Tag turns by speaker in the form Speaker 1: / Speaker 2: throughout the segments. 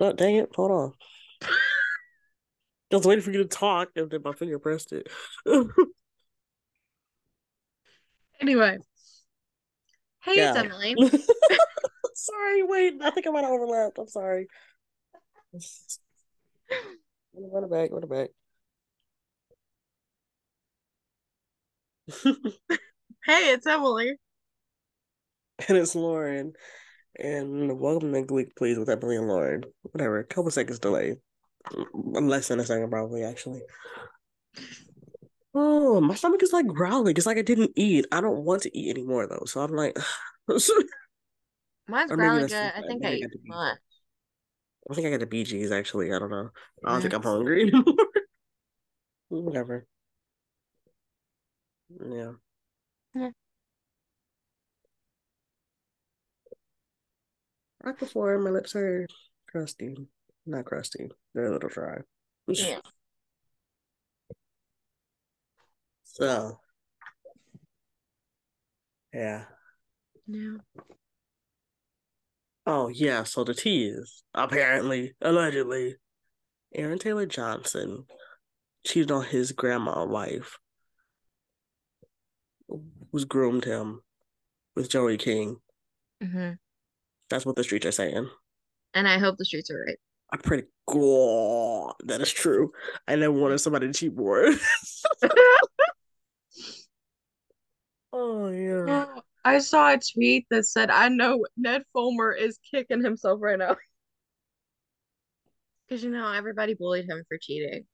Speaker 1: Oh, dang it. Hold on. I was waiting for you to talk and then my finger pressed it.
Speaker 2: anyway. Hey,
Speaker 1: Yeah.
Speaker 2: it's Emily.
Speaker 1: sorry, wait. I think I might have overlapped. I'm sorry. Run it back, run it back.
Speaker 2: Hey, it's Emily.
Speaker 1: and it's Lauren. And welcome to Gleek Please with Emily and Lauren. Whatever, a couple seconds delay. Less than a second, probably, actually. Oh, my stomach is like growling. It's like I didn't eat. I don't want to eat anymore, though. So I'm like,
Speaker 2: Mine's growling good. I think I
Speaker 1: I
Speaker 2: ate
Speaker 1: got to
Speaker 2: much.
Speaker 1: I think I got the BGs, actually. I don't know. I don't
Speaker 2: Mm.
Speaker 1: think I'm hungry anymore. Whatever. Yeah.
Speaker 2: Yeah.
Speaker 1: Right before my lips are crusty. Not crusty. They're a little dry.
Speaker 2: Yeah.
Speaker 1: So, yeah.
Speaker 2: Yeah.
Speaker 1: Oh, yeah. So the tea is apparently, allegedly, Aaron Taylor Johnson cheated on his grandma wife, who's groomed him with Joey King.
Speaker 2: hmm
Speaker 1: That's what the streets are saying.
Speaker 2: And I hope the streets are right.
Speaker 1: I'm pretty cool. That is true. I never wanted somebody to cheat more. oh yeah.
Speaker 2: I saw a tweet that said, I know Ned Fulmer is kicking himself right now. Because, you know, everybody bullied him for cheating,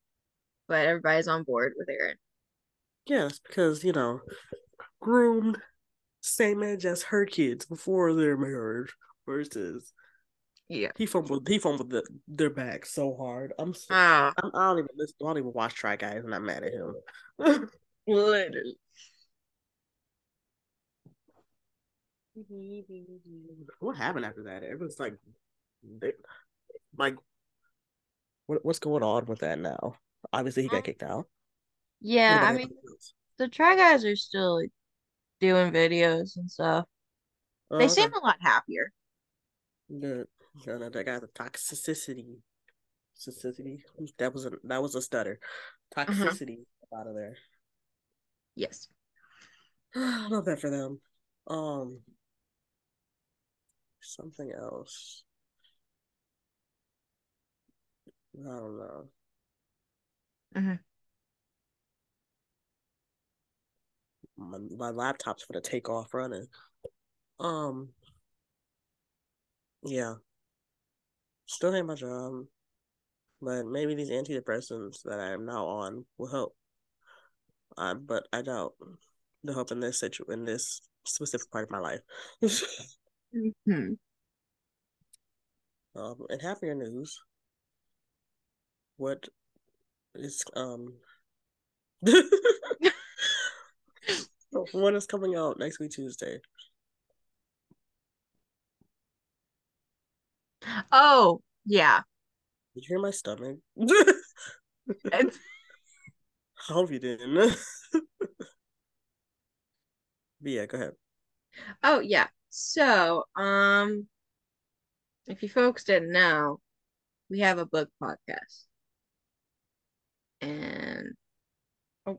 Speaker 2: but everybody's on board with Aaron.
Speaker 1: Yes, because you know, groomed same age as her kids before their marriage versus
Speaker 2: Yeah.
Speaker 1: he fumbled he fumbled the, their back so hard. I'm, so,
Speaker 2: Ah,
Speaker 1: I'm I don't even listen, I don't even watch Try Guys and I'm mad at him.
Speaker 2: literally.
Speaker 1: what happened after that? It was like, they, like, what what's going on with that now? Obviously, he got
Speaker 2: Um,
Speaker 1: kicked out.
Speaker 2: Yeah, I mean,
Speaker 1: else?
Speaker 2: the Try Guys are still like, doing videos and stuff.
Speaker 1: Oh,
Speaker 2: They
Speaker 1: okay.
Speaker 2: seem a lot happier.
Speaker 1: Good. Yeah, no, that got the toxicity. Toxicity. That was a that was a stutter. Toxicity out of there.
Speaker 2: Yes.
Speaker 1: I love that for them. Um, something else. I don't know.
Speaker 2: Mhm.
Speaker 1: My, my laptop's gonna take off running. Um, yeah. Still hate my job, but maybe these antidepressants that I am now on will help. Uh, but I doubt they'll help in this situ in this specific part of my life.
Speaker 2: hmm
Speaker 1: Um, in happier news, what is um what is coming out next week Tuesday?
Speaker 2: Oh, yeah.
Speaker 1: Did you hear my stomach? I hope you didn't. but yeah, go ahead.
Speaker 2: Oh, yeah. So, um, if you folks didn't know, we have a book podcast. And oh,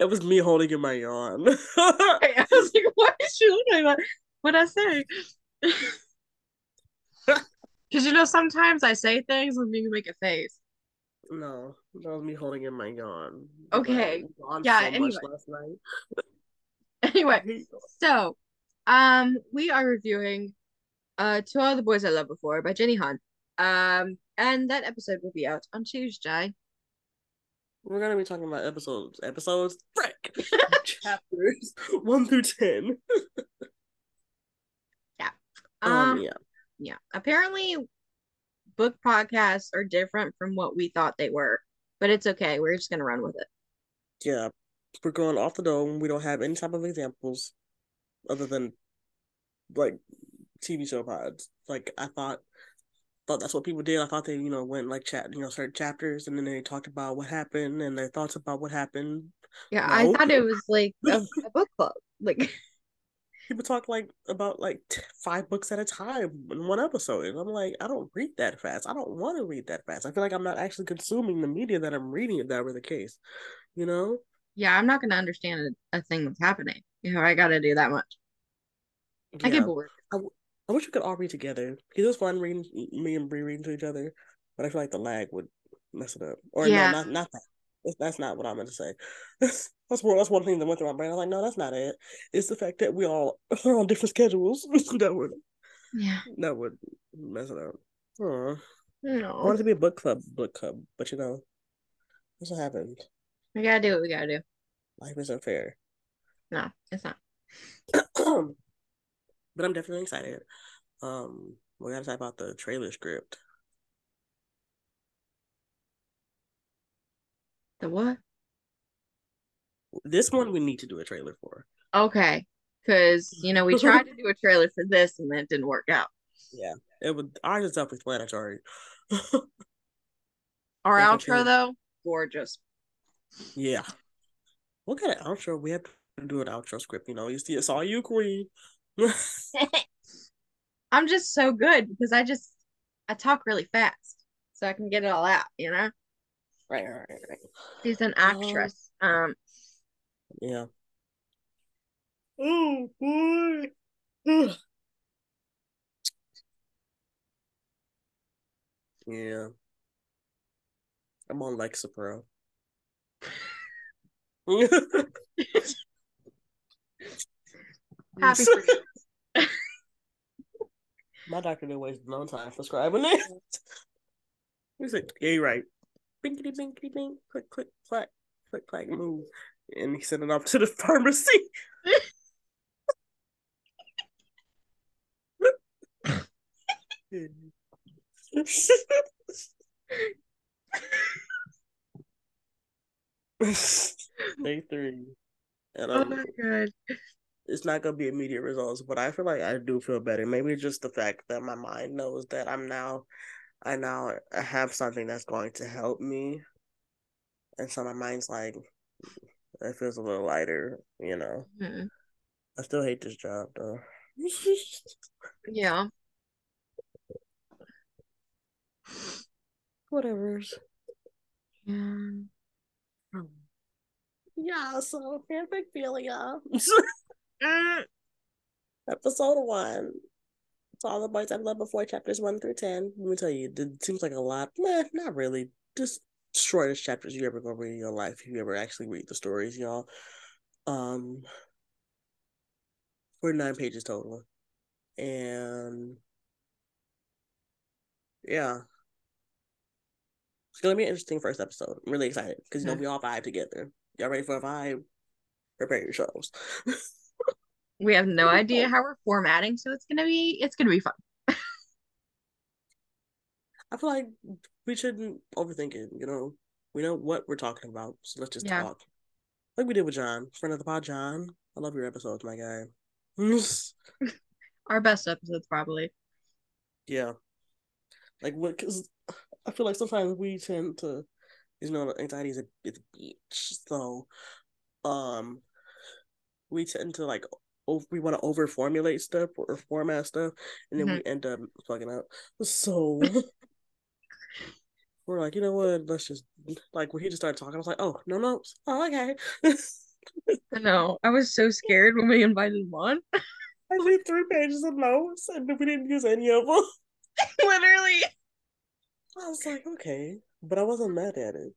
Speaker 1: It was me holding in my yawn.
Speaker 2: I was like, why is she looking like that? What'd I say? Because you know, sometimes I say things and you make a face.
Speaker 1: no, that was me holding in my yawn.
Speaker 2: Okay. Yeah,
Speaker 1: so
Speaker 2: anyway.
Speaker 1: last night.
Speaker 2: Anyway, so um we are reviewing uh To All the Boys I Loved Before by Jenny Han. Um and that episode will be out on Tuesday.
Speaker 1: We're gonna be talking about episodes, episodes, frick, chapters one through ten.
Speaker 2: Um,
Speaker 1: Um, yeah,
Speaker 2: yeah. Apparently book podcasts are different from what we thought they were, but it's okay. We're just gonna run with it.
Speaker 1: yeah. We're going off the dome. We don't have any type of examples other than like TV show pods. Like I thought, thought that's what people did. I thought they, you know, went like chat, you know, certain chapters, and then they talked about what happened and their thoughts about what happened.
Speaker 2: Yeah, I
Speaker 1: oh,
Speaker 2: thought it was like a, a book club. Like
Speaker 1: people talk like about like t- five books at a time in one episode, and I'm like, I don't read that fast. I don't want to read that fast. I feel like I'm not actually consuming the media that I'm reading if that were the case, you know?
Speaker 2: Yeah, I'm not gonna understand a, a thing that's happening. You know, I gotta do that much. I get bored.
Speaker 1: I, w- I wish we could all read together because it was fun reading me and Bree reading to each other, but I feel like the lag would mess it up. Or
Speaker 2: Yeah.
Speaker 1: no, not not that. That's, not what I meant to say. that's one. That's one thing that went through my brain. I was like, no, that's not it. It's the fact that we all are on different schedules that would
Speaker 2: Yeah.
Speaker 1: that would mess it up. Aw. I
Speaker 2: No.
Speaker 1: wanted to be a book club, book club, but you know, that's what happened.
Speaker 2: We gotta do what we gotta do.
Speaker 1: Life isn't fair.
Speaker 2: No, it's not.
Speaker 1: but I'm definitely excited. Um, we gotta talk about the trailer script.
Speaker 2: The what?
Speaker 1: This one we need to do a trailer for.
Speaker 2: Okay. Because, you know, we tried to do a trailer for this and that didn't work out.
Speaker 1: Yeah, it would. Ours is self-explanatory.
Speaker 2: Our
Speaker 1: Yeah,
Speaker 2: outro, though, gorgeous.
Speaker 1: yeah. What kind of outro? We have to do an outro script. You know, you see, it's all you, Queen.
Speaker 2: I'm just so good because I just I talk really fast. So I can get it all out, you know?
Speaker 1: Right, right, right, right.
Speaker 2: She's an actress. Um
Speaker 1: Yeah. Oh boy. Ugh. yeah. I'm on Lexapro.
Speaker 2: happy for you.
Speaker 1: My doctor didn't waste no time prescribing it. He's like, yeah, you're right. Binkity binkity bink, click, click, clack, click, clack, move. And he sent it off to the pharmacy. Day three. And
Speaker 2: Oh
Speaker 1: um,
Speaker 2: my god.
Speaker 1: it's not gonna be immediate results, but I feel like I do feel better. Maybe it's just the fact that my mind knows that I'm now I now have something that's going to help me. And so my mind's like it feels a little lighter, you know.
Speaker 2: Mhm.
Speaker 1: I still hate this job though.
Speaker 2: Yeah.
Speaker 1: Whatever's.
Speaker 2: Yeah.
Speaker 1: Yeah, so fanficphilia.
Speaker 2: Mm,
Speaker 1: Episode one. To all the boys I've loved before, chapters one through ten. Let me tell you, it seems like a lot. Meh, not really. Just shortest chapters you ever gonna read in your life if you ever actually read the stories, y'all. Um, forty nine pages total, and yeah, it's gonna be an interesting first episode. I'm really excited because you know we all vibe together. Y'all ready for a vibe? Prepare yourselves.
Speaker 2: We have no idea how we're formatting, so it's gonna be it's gonna be fun.
Speaker 1: I feel like we shouldn't overthink it. You know, we know what we're talking about, so let's just
Speaker 2: Yeah.
Speaker 1: talk. Like we did with John, friend of the pod, John. I love your episodes, my guy.
Speaker 2: Our best episodes probably.
Speaker 1: yeah, like what? Because I feel like sometimes we tend to, you know, anxiety is a, it's a bitch. So, um, we tend to like we want to over formulate stuff or format stuff, and then we mm-hmm. end up fucking up. So. We're like, you know what? Let's just like when he just started talking, I was like, oh no no, oh okay.
Speaker 2: I know. I was so scared when we invited him on.
Speaker 1: I read three pages of notes and we didn't use any of them.
Speaker 2: Literally.
Speaker 1: I was like, okay, but I wasn't mad at it.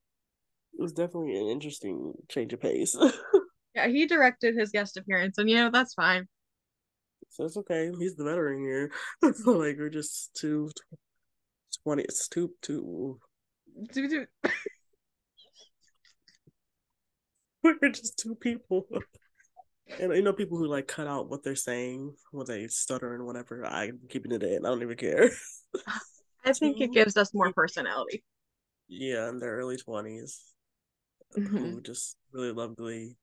Speaker 1: It was definitely an interesting change of pace.
Speaker 2: Yeah, he directed his guest appearance, and you know, that's fine.
Speaker 1: so it's okay. He's the veteran here. like we're just two twenty. It's two two.
Speaker 2: Do-
Speaker 1: We're just two people. And you know, people who like cut out what they're saying when they stutter and whatever. I'm keeping it in. I don't even care.
Speaker 2: I think it gives us more personality.
Speaker 1: yeah, in their early 20s
Speaker 2: Mhm.
Speaker 1: who just really love Glee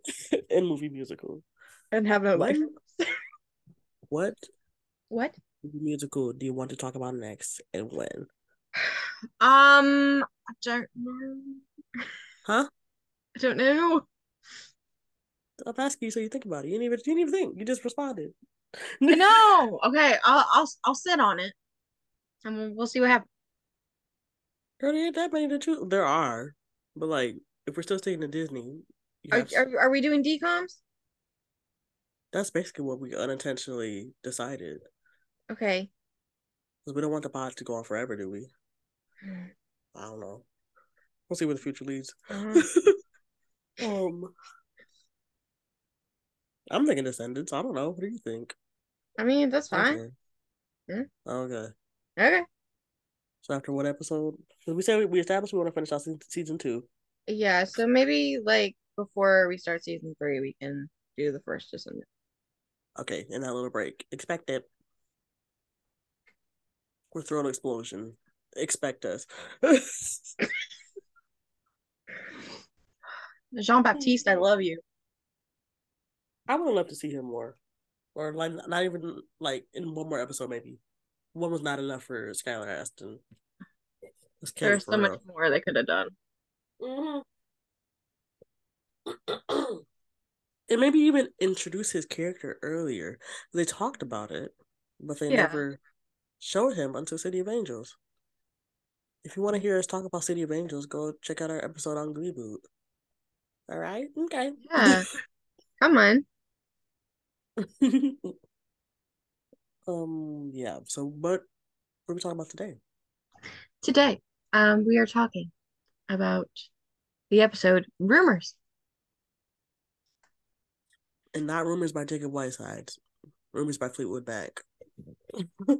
Speaker 1: and movie musical.
Speaker 2: And have no life.
Speaker 1: What
Speaker 2: What?
Speaker 1: musical do you want to talk about next and when?
Speaker 2: Um, I don't know.
Speaker 1: Huh?
Speaker 2: I don't know.
Speaker 1: I'm asking you so you think about it. You didn't even, you didn't even think. You just responded.
Speaker 2: no. Okay, I'll I'll I'll sit on it, and we'll see what happens.
Speaker 1: Girl, there ain't that many to choose. There are, but like, if we're still staying to Disney,
Speaker 2: are, are, are we doing DComs?
Speaker 1: That's basically what we unintentionally decided.
Speaker 2: Okay.
Speaker 1: Because we don't want the pod to go on forever, do we? I don't know. We'll see where the future leads. Uh-huh. um, I'm thinking Descendants. I don't know. What do you think?
Speaker 2: I mean, that's fine.
Speaker 1: Okay. Yeah. Okay.
Speaker 2: Okay.
Speaker 1: So after what episode? We said we established we want to finish out season two.
Speaker 2: Yeah. So maybe like before we start season three, we can do the first Descendant.
Speaker 1: Okay, in that little break, expect it. We're Throat Explosion. Expect us.
Speaker 2: Jean Baptiste, I love you.
Speaker 1: I would love to see him more, or like not even like in one more episode, maybe. One was not enough for Skylar Astin.
Speaker 2: There's so much more they could have done.
Speaker 1: Mm-hmm. And maybe even introduce his character earlier. They talked about it, but they yeah. never showed him until City of Angels. If you want to hear us talk about City of Angels, go check out our episode on Gleeboot. All right. Okay.
Speaker 2: Yeah. Come on.
Speaker 1: um. Yeah. So, what, what are we talking about today?
Speaker 2: Today, um, we are talking about the episode "Rumors."
Speaker 1: And not rumors by Jacob Whitesides. Rumors by Fleetwood Mac.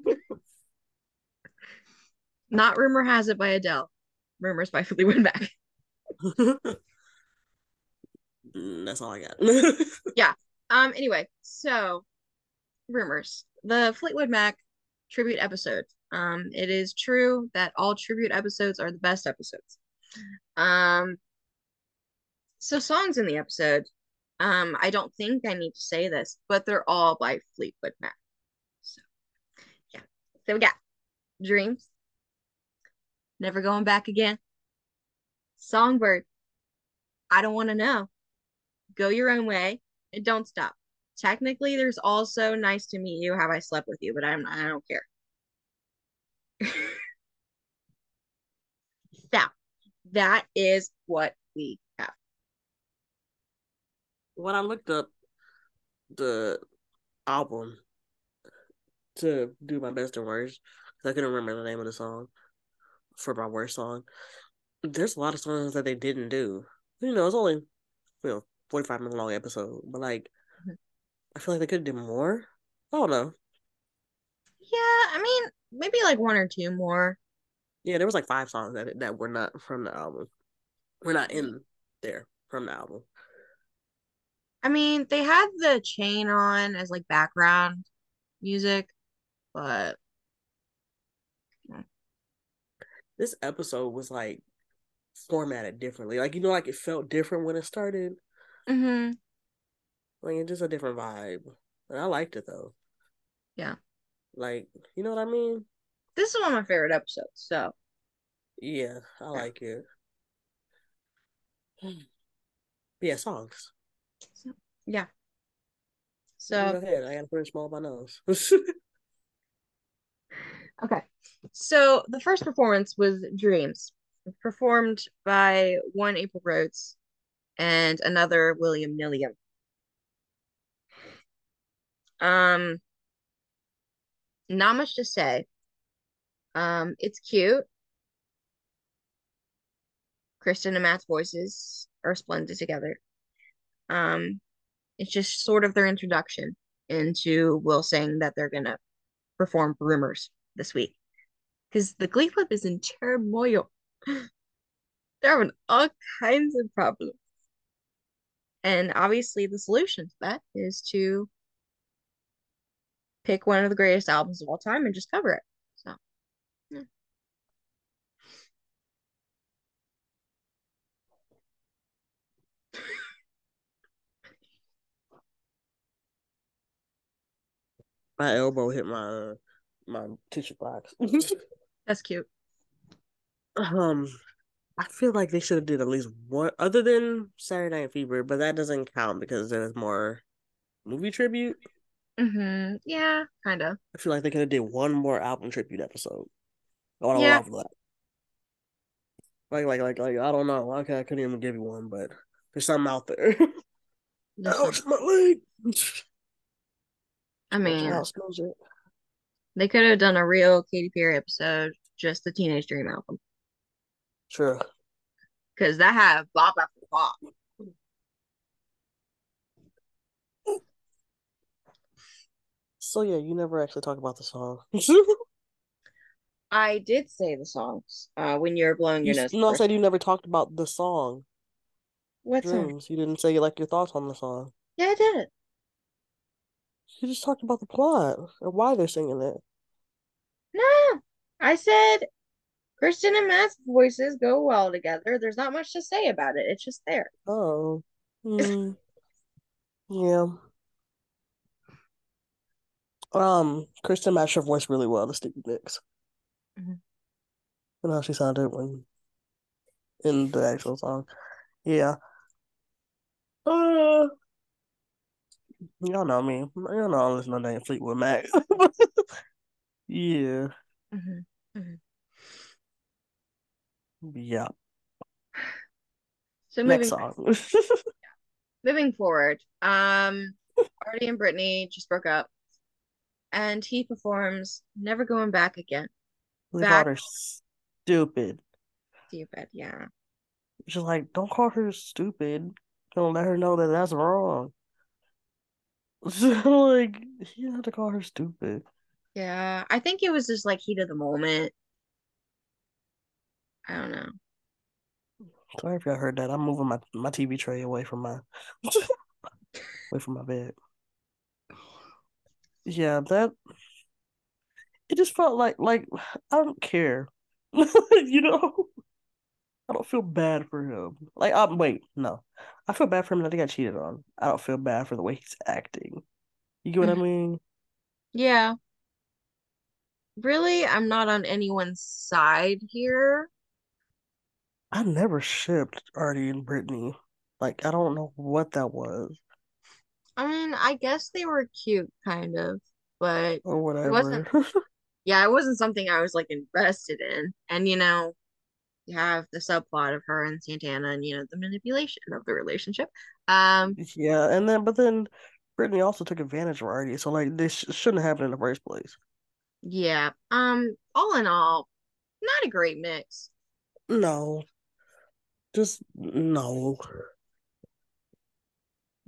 Speaker 2: not rumor has it by Adele. Rumors by Fleetwood Mac.
Speaker 1: That's all I got.
Speaker 2: yeah. Um. Anyway, so rumors. The Fleetwood Mac tribute episode. Um. It is true that all tribute episodes are the best episodes. Um. So songs in the episode. Um. I don't think I need to say this, but they're all by Fleetwood Mac. So, yeah. So we got Dreams. Never going back again. Songbird. I don't want to know go your own way and don't stop. Technically, there's also nice to meet you. Have I slept with you? But I'm I don't care. now, that is what we.
Speaker 1: When I looked up the album to do my best and worst, I couldn't remember the name of the song for my worst song. There's a lot of songs that they didn't do. You know, it's only you know 45 minute long episode, but like, mm-hmm. I feel like they could do more. I don't know.
Speaker 2: Yeah, I mean, maybe like one or two more.
Speaker 1: Yeah, there was like five songs that that were not from the album. We're not in there from the album.
Speaker 2: I mean, they had the chain on as like background music, but
Speaker 1: this episode was like formatted differently. Like you know, like it felt different when it started.
Speaker 2: Mm-hmm.
Speaker 1: Like it's just a different vibe. And I liked it though.
Speaker 2: Yeah.
Speaker 1: Like, you know what I mean?
Speaker 2: This is one of my favorite episodes, so
Speaker 1: Yeah, I like it. yeah, songs.
Speaker 2: Yeah. So
Speaker 1: go ahead. I gotta put small my nose.
Speaker 2: okay. So the first performance was Dreams, performed by one April Rhodes and another William Nilliam. Um, not much to say. Um, it's cute. Kristin and Matt's voices are splendid together. Um, it's just sort of their introduction into Will saying that they're gonna perform Rumors this week because the Glee Club is in turmoil. They're having all kinds of problems. And obviously, the solution to that is to pick one of the greatest albums of all time and just cover it.
Speaker 1: My elbow hit my uh, my tissue box.
Speaker 2: That's cute.
Speaker 1: Um, I feel like they should have did at least one other than Saturday Night Fever, but that doesn't count because there's more movie tribute.
Speaker 2: Mm-hmm. Yeah, kind of.
Speaker 1: I feel like they could have did one more album tribute episode. I would
Speaker 2: Yeah.
Speaker 1: love that. Like, like, like, like, I don't know. Okay, I couldn't even give you one, but there's something out there. Ouch, my leg.
Speaker 2: I mean,
Speaker 1: House knows it.
Speaker 2: they could have done a real Katy Perry episode, just the Teenage Dream album,
Speaker 1: Sure.
Speaker 2: because that had bop after bop.
Speaker 1: So yeah, you never actually talk about the song.
Speaker 2: I did say the songs uh, when you're blowing
Speaker 1: You,
Speaker 2: your
Speaker 1: s-
Speaker 2: nose.
Speaker 1: no, I said you never talked about the song.
Speaker 2: What song?
Speaker 1: You didn't say you like your thoughts on the song.
Speaker 2: Yeah, I did.
Speaker 1: You just talked about the plot and why they're singing it.
Speaker 2: No, I said Kristin and Matt's voices go well together. There's not much to say about it. It's just there.
Speaker 1: Oh. Hmm. yeah. Um, Kristin matched her voice really well to Stevie Nicks.
Speaker 2: Mhm.
Speaker 1: You know how she sounded when in the actual song. Yeah. Uh, y'all know me. Y'all know I'm listening to that Fleetwood Mac. yeah.
Speaker 2: Mm-hmm.
Speaker 1: Yeah.
Speaker 2: So
Speaker 1: Next
Speaker 2: moving
Speaker 1: song.
Speaker 2: moving forward, um, Artie and Brittany just broke up, and he performs "Never Going Back Again." Back-
Speaker 1: called her stupid.
Speaker 2: Stupid, yeah.
Speaker 1: She's like, don't call her stupid. Don't let her know that that's wrong. So, like, he don't to call her stupid.
Speaker 2: Yeah, I think it was just like heat of the moment. I don't know.
Speaker 1: Sorry if y'all heard that. I'm moving my, my TV tray away from my away from my bed. Yeah, that it just felt like like I don't care. You know? I don't feel bad for him. Like um wait, no. I feel bad for him that he got cheated on. I don't feel bad for the way he's acting. You get what I mm-hmm. mean?
Speaker 2: Yeah. Really, I'm not on anyone's side here.
Speaker 1: I never shipped Artie and Brittany. Like I don't know what that was
Speaker 2: I mean, I guess they were cute, kind of, but
Speaker 1: or whatever.
Speaker 2: wasn't- yeah, it wasn't something I was like invested in. And you know, you have the subplot of her and Santana and you know, the manipulation of the relationship. Um,
Speaker 1: Yeah, and then but then Brittany also took advantage of Artie, so like this sh shouldn't have happened in the first place.
Speaker 2: yeah. Um, all in all, not a great mix.
Speaker 1: No, just no.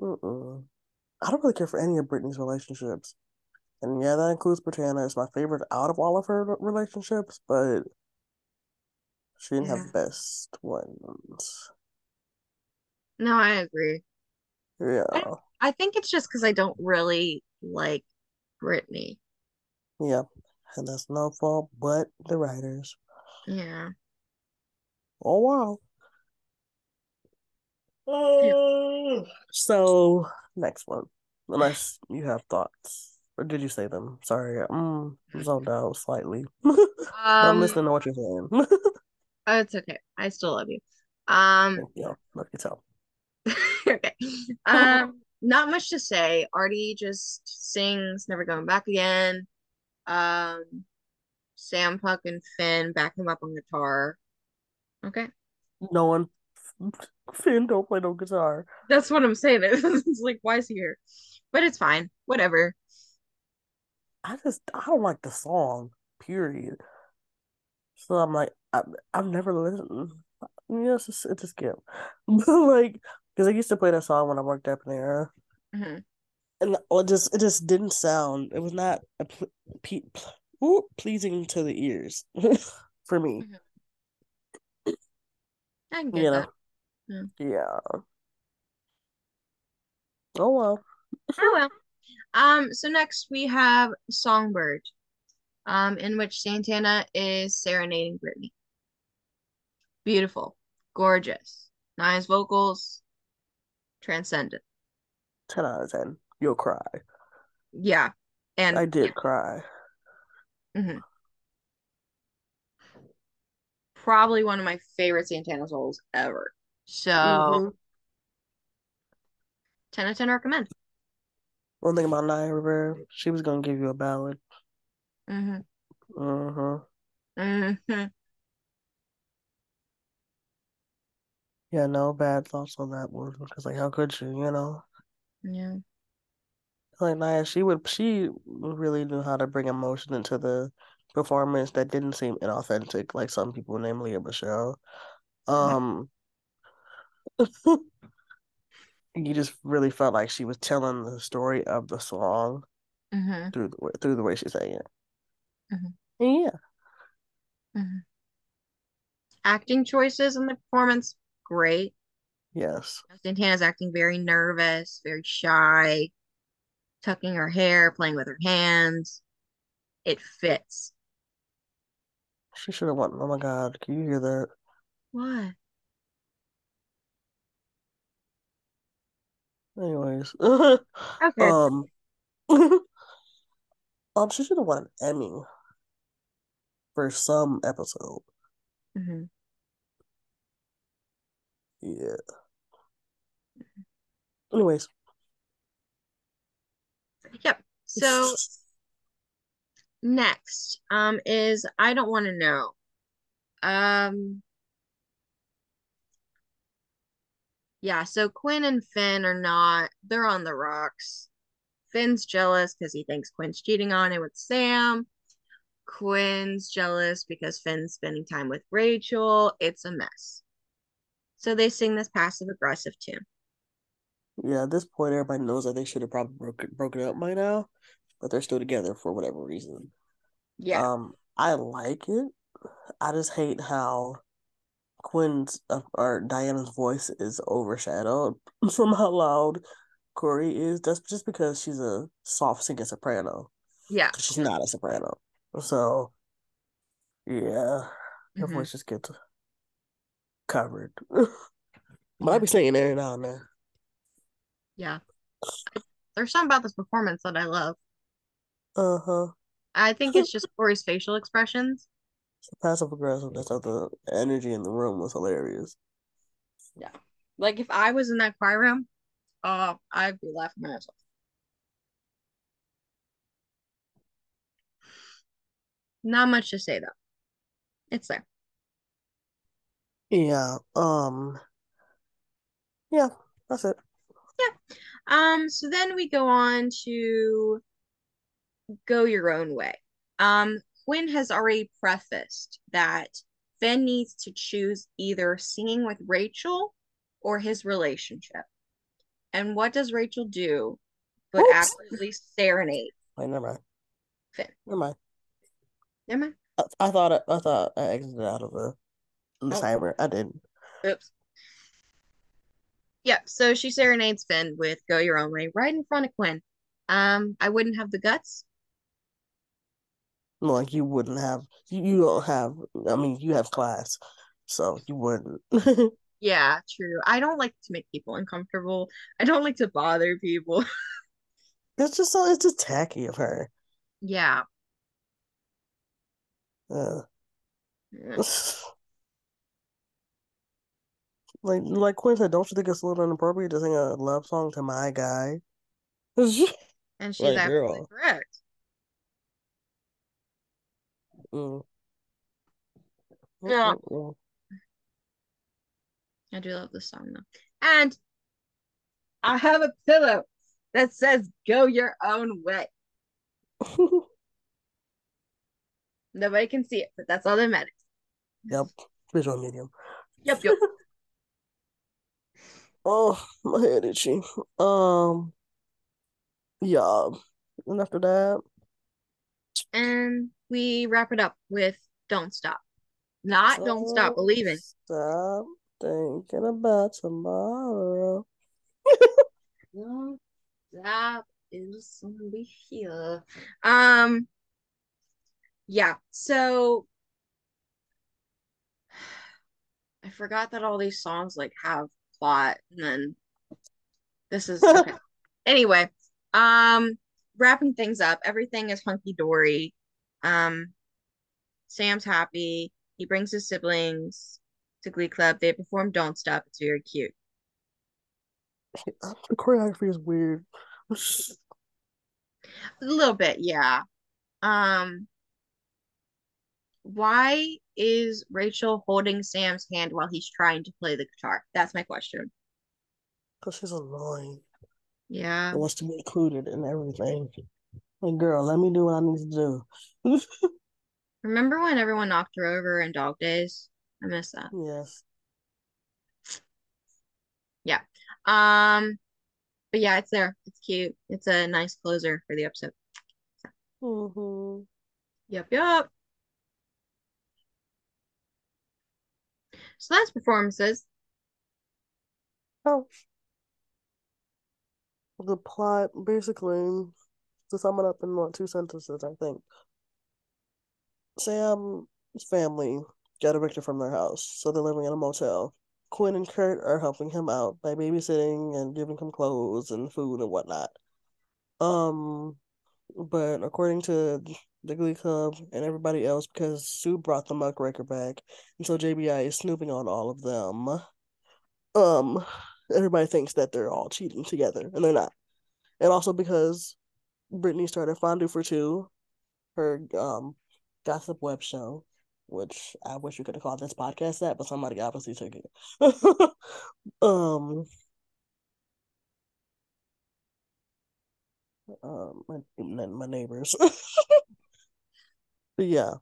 Speaker 1: Mm-mm. I don't really care for any of Brittany's relationships, and yeah, that includes Brittana. It's my favorite out of all of her relationships, but she didn't have
Speaker 2: Yeah.
Speaker 1: the best ones.
Speaker 2: No, I agree.
Speaker 1: Yeah,
Speaker 2: I think it's just because I don't really like Brittany.
Speaker 1: yeah, and that's no fault but the writers.
Speaker 2: Yeah.
Speaker 1: Oh wow. Uh, so next one, unless you have thoughts, or did you say them? Sorry, I'm zoned out slightly. I'm
Speaker 2: Um,
Speaker 1: listening to what you're saying.
Speaker 2: oh, it's okay. I still love you. Um,
Speaker 1: yeah, let me tell.
Speaker 2: okay. Um, not much to say. Artie just sings Never Going Back Again. Um, Sam Puck and Finn back him up on guitar. Okay.
Speaker 1: No one, Finn don't play no guitar.
Speaker 2: That's what I'm saying. It's like, why is he here? But it's fine. Whatever.
Speaker 1: I just I don't like the song. Period. So I'm like I I've never listened. Yes, it's, it's a skip. But like, because I used to play that song when I worked at Panera.
Speaker 2: Mhm.
Speaker 1: and it just it just didn't sound it was not a pe- pleasing to the ears for me
Speaker 2: I can get
Speaker 1: you
Speaker 2: that.
Speaker 1: know yeah oh well
Speaker 2: Oh well. Um, so next we have Songbird, um, in which Santana is serenading Brittany. Beautiful, gorgeous, nice vocals, transcendent.
Speaker 1: 10 out of 10 you'll cry
Speaker 2: Yeah. And
Speaker 1: I did cry
Speaker 2: Mhm. probably one of my favorite Santana souls ever. So
Speaker 1: Mhm.
Speaker 2: 10 out of 10 recommend.
Speaker 1: One thing about Naya Rivera, she was gonna give you a ballad.
Speaker 2: hmm
Speaker 1: Uh-huh.
Speaker 2: hmm
Speaker 1: Yeah, no bad thoughts on that one. Because like how could you, you know?
Speaker 2: Yeah.
Speaker 1: Like Naya, she would she really knew how to bring emotion into the performance that didn't seem inauthentic, like some people, namely Michelle. Um you just really felt like she was telling the story of the song
Speaker 2: hmm
Speaker 1: through the way, through the way she sang it.
Speaker 2: Mhm.
Speaker 1: And yeah,
Speaker 2: hmm Acting choices in the performance, great.
Speaker 1: yes.
Speaker 2: Santana's acting very nervous, very shy, tucking her hair, playing with her hands. It fits.
Speaker 1: She should have won. Oh my God, can you hear that?
Speaker 2: What?
Speaker 1: Anyways.
Speaker 2: Okay.
Speaker 1: Um um she should have won an Emmy for some episode.
Speaker 2: hmm
Speaker 1: Yeah. Anyways.
Speaker 2: Yep. So next um is I don't want to know. Um yeah, so Quinn and Finn are not they're on the rocks. Finn's jealous because he thinks Quinn's cheating on him with Sam. Quinn's jealous because Finn's spending time with Rachel. It's a mess. So they sing this passive aggressive tune.
Speaker 1: Yeah, at this point everybody knows that they should have probably broken broken up by now, but they're still together for whatever reason.
Speaker 2: Yeah.
Speaker 1: Um, I like it. I just hate how Quinn's uh, or Dianna's voice is overshadowed from how loud Cory is. That's just because she's a soft singing soprano.
Speaker 2: Yeah.
Speaker 1: She's not a soprano. So yeah, her
Speaker 2: Mhm.
Speaker 1: voice just gets covered. but I be singing every now and then.
Speaker 2: Yeah. There's something about this performance that I love.
Speaker 1: Uh huh.
Speaker 2: I think it's just Cory's facial expressions.
Speaker 1: Passive aggressive. That's how the energy in the room was hilarious. Yeah.
Speaker 2: Like if I was in that choir room, oh, I'd be laughing my ass off. Not much to say though. It's there.
Speaker 1: Yeah. Um. Yeah. That's it. Yeah.
Speaker 2: Um, so then we go on to go your own way. Um, Quinn has already prefaced that Finn needs to choose either singing with Rachel or his relationship. And what does Rachel do but
Speaker 1: Oops.
Speaker 2: absolutely serenade
Speaker 1: Wait, never mind.
Speaker 2: Finn?
Speaker 1: Never mind.
Speaker 2: Never mind.
Speaker 1: I, I thought I, I thought I exited out of the the
Speaker 2: Oh.
Speaker 1: I didn't.
Speaker 2: Oops. Yep, so she serenades Finn with Go Your Own Way right in front of Quinn. Um, I wouldn't have the guts.
Speaker 1: Like you wouldn't have. You, you don't have. I mean, you have class, so you wouldn't.
Speaker 2: Yeah, true. I don't like to make people uncomfortable. I don't like to bother people.
Speaker 1: it's just so. It's just tacky of her.
Speaker 2: Yeah.
Speaker 1: Uh,
Speaker 2: Yeah.
Speaker 1: like like Quinn said, don't you think it's a little inappropriate to sing a love song to my guy? mm.
Speaker 2: And she's
Speaker 1: Like,
Speaker 2: absolutely
Speaker 1: girl.
Speaker 2: correct. Yeah.
Speaker 1: Mm-mm-mm.
Speaker 2: I do love this song though. And I have a pillow that says go your own way. Nobody can see it, but that's all that matters.
Speaker 1: Yep. Visual medium.
Speaker 2: Yep, yep.
Speaker 1: Oh, my head itchy. Um, yeah. And after that,
Speaker 2: and we wrap it up with Don't Stop. Not Don't Stop Believing.
Speaker 1: Stop thinking about tomorrow.
Speaker 2: Don't stop is gonna be here. Um yeah, so I forgot that all these songs like have plot and then this is okay. anyway, um wrapping things up, everything is hunky dory. Um Sam's happy. He brings his siblings to Glee Club. They perform Don't Stop. It's very cute.
Speaker 1: The choreography is weird.
Speaker 2: A little bit, yeah. Um, why is Rachel holding Sam's hand while he's trying to play the guitar? That's my question.
Speaker 1: Because she's annoying.
Speaker 2: Yeah.
Speaker 1: She wants to be included in everything. Like, girl, let me do what I need to do.
Speaker 2: Remember when everyone knocked her over in Dog Days? I miss that.
Speaker 1: Yes.
Speaker 2: Yeah. Um, but yeah, it's there. It's cute. It's a nice closer for the episode.
Speaker 1: Mm-hmm.
Speaker 2: Yep, yep. So that's performances.
Speaker 1: Oh. The plot, basically, to sum it up in what, two sentences, I think. Sam's family got evicted from their house, so they're living in a motel. Quinn and Kurt are helping him out by babysitting and giving him clothes and food and whatnot. Um, but according to the Glee Club and everybody else, because Sue brought the muckraker back, and so JBI is snooping on all of them. Um, everybody thinks that they're all cheating together, and they're not. And also because Brittany started Fondue for Two, her um gossip web show, which I wish we could have called this podcast that, but somebody obviously took it. um, um, my, my neighbors. but yeah,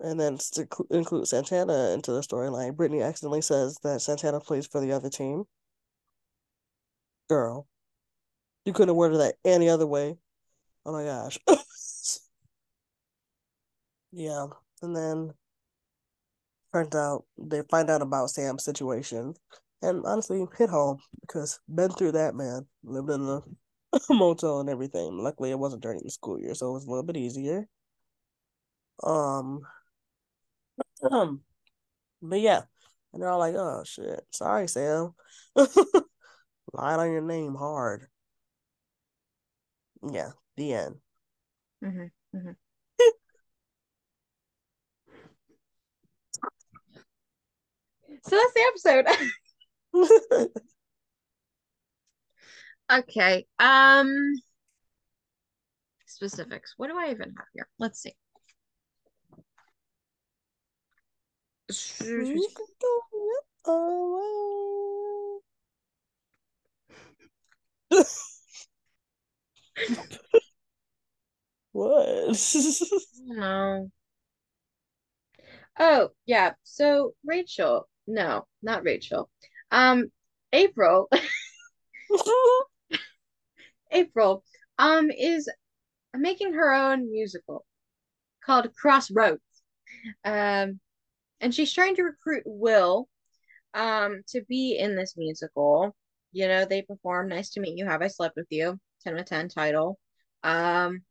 Speaker 1: and then to include Santana into the storyline, Brittany accidentally says that Santana plays for the other team. Girl, you couldn't have worded that any other way. Oh my gosh. yeah, and then turns out they find out about Sam's situation, and honestly hit home because been through that man. Lived in a motel and everything. Luckily, it wasn't during the school year, so it was a little bit easier. Um, um, but yeah, and they're all like, "Oh shit, sorry, Sam." Lied on your name hard. Yeah, the end.
Speaker 2: Mm-hmm, mm-hmm. so that's the episode. okay. Um specifics. What do I even have here? Let's see.
Speaker 1: what?
Speaker 2: no. Oh, yeah. So Rachel, no, not Rachel. Um, April. April um is making her own musical called Crossroads. Um and she's trying to recruit Will um to be in this musical. You know, they perform Nice to Meet You, Have I Slept with You, 10 of 10 title. Um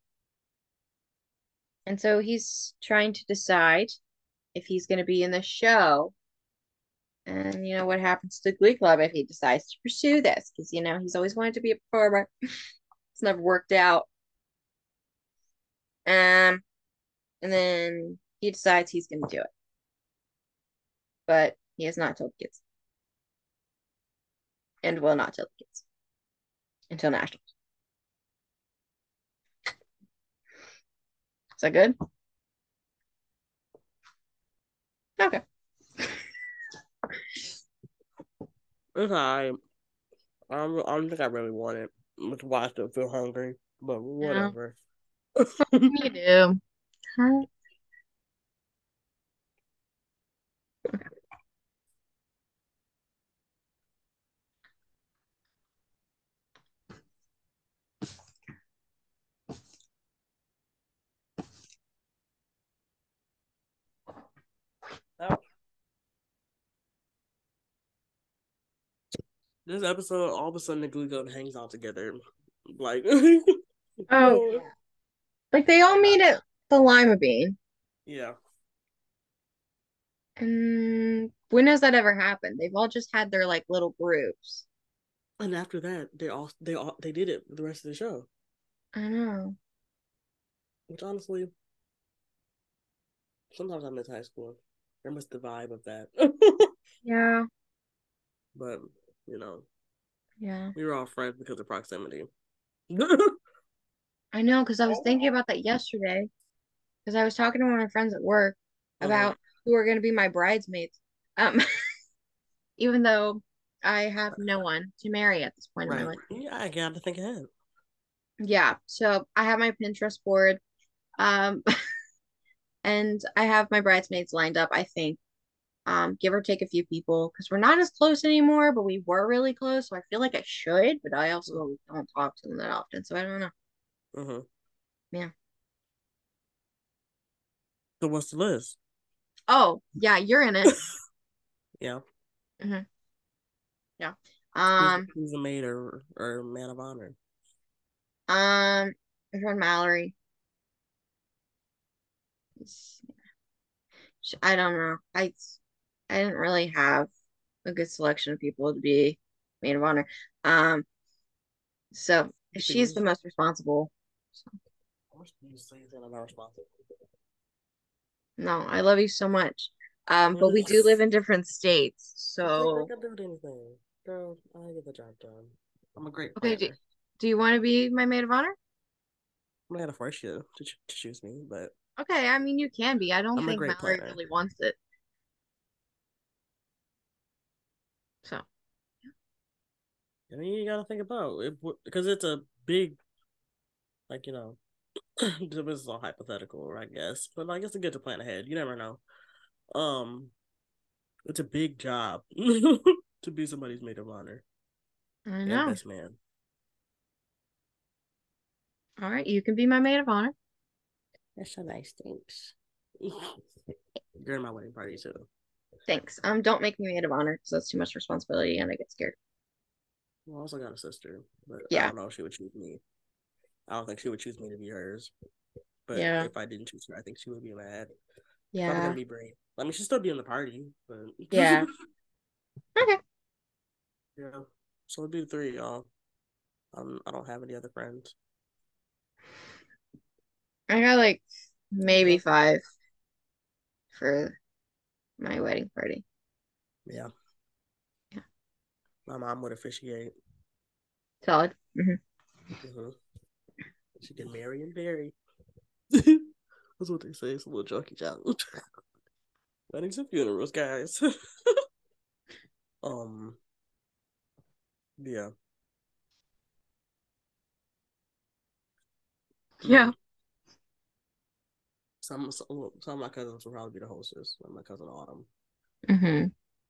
Speaker 2: and so he's trying to decide if he's going to be in the show. And you know what happens to Glee Club if he decides to pursue this? Because you know he's always wanted to be a performer. it's never worked out. Um, and then he decides he's going to do it, but he has not told the kids, and will not tell the kids until nationals. Is that good? Okay.
Speaker 1: It's alright. I don't, I don't think I really want it. That's why I still feel hungry, but whatever.
Speaker 2: you do. Huh? Okay.
Speaker 1: Oh. This episode, all of a sudden, the Glee Club hangs out together. Like,
Speaker 2: Oh. Like they all meet at the Lima Bean.
Speaker 1: yeah.
Speaker 2: And when has that ever happened? They've all just had their like little groups.
Speaker 1: And after that, they all they all they did it the rest of the show.
Speaker 2: I know.
Speaker 1: Which honestly, sometimes I miss high school. I miss the vibe of that.
Speaker 2: Yeah.
Speaker 1: but you know,
Speaker 2: Yeah.
Speaker 1: we were all friends because of proximity.
Speaker 2: I know, because I was thinking about that yesterday. Because I was talking to one of my friends at work
Speaker 1: Uh-huh.
Speaker 2: about who are going to be my bridesmaids. Um, even though I have no one to marry at this point in my
Speaker 1: right.
Speaker 2: life.
Speaker 1: Yeah, I got to think ahead.
Speaker 2: Yeah, so I have my Pinterest board. Um, and I have my bridesmaids lined up, I think. Um, give or take a few people, because we're not as close anymore, but we were really close, so I feel like I should, but I also don't talk to them that often, so I don't know.
Speaker 1: hmm
Speaker 2: Yeah.
Speaker 1: So what's the list?
Speaker 2: Oh, yeah, you're in it.
Speaker 1: Yeah.
Speaker 2: Mhm.
Speaker 1: Yeah.
Speaker 2: Um,
Speaker 1: who's a maid or or man of honor?
Speaker 2: um, my friend Mallory. I don't know. I I didn't really have a good selection of people to be maid of honor. Um, so she's the most responsible. So,
Speaker 1: I'm just gonna say that I'm not responsible.
Speaker 2: no, I love you so much. Um, but we do live in different states, so
Speaker 1: I can do anything, girl. I get the job done. I'm a great
Speaker 2: okay. Do, do you want to be my maid of honor?
Speaker 1: I'm gonna force you to, to choose me, but
Speaker 2: Okay, I mean you can be. I don't
Speaker 1: I'm
Speaker 2: think Mallory
Speaker 1: planner.
Speaker 2: really wants it. So
Speaker 1: I mean, you gotta think about it because it's a big, like you know, this is all hypothetical, I guess, but like it's good to plan ahead. You never know. Um, it's a big job to be somebody's maid of honor
Speaker 2: I know.
Speaker 1: best man.
Speaker 2: All right, you can be my maid of honor.
Speaker 1: That's so nice, thanks. You're in my wedding party too.
Speaker 2: Thanks. Um, don't make me maid of honor because that's too much responsibility and I get scared.
Speaker 1: Well, I also got a sister, but
Speaker 2: yeah.
Speaker 1: I don't know if she would choose me. I don't think she would choose me to be hers. But
Speaker 2: Yeah.
Speaker 1: if I didn't choose her, I think she would be mad. Probably
Speaker 2: Yeah.
Speaker 1: gonna be brave. I mean, she'd still be in the party, but
Speaker 2: Yeah. Okay.
Speaker 1: yeah. So it'd be three, y'all. Um, I don't have any other friends.
Speaker 2: I got like maybe five for my wedding party.
Speaker 1: Yeah.
Speaker 2: Yeah.
Speaker 1: My mom would officiate.
Speaker 2: Solid. hmm
Speaker 1: hmm She can marry and bury. That's what they say. It's a little junkie challenge. Weddings and funerals, guys. um. Yeah.
Speaker 2: Yeah.
Speaker 1: Some, some some of my cousins will probably be the hostess. Like my cousin Autumn,
Speaker 2: hmm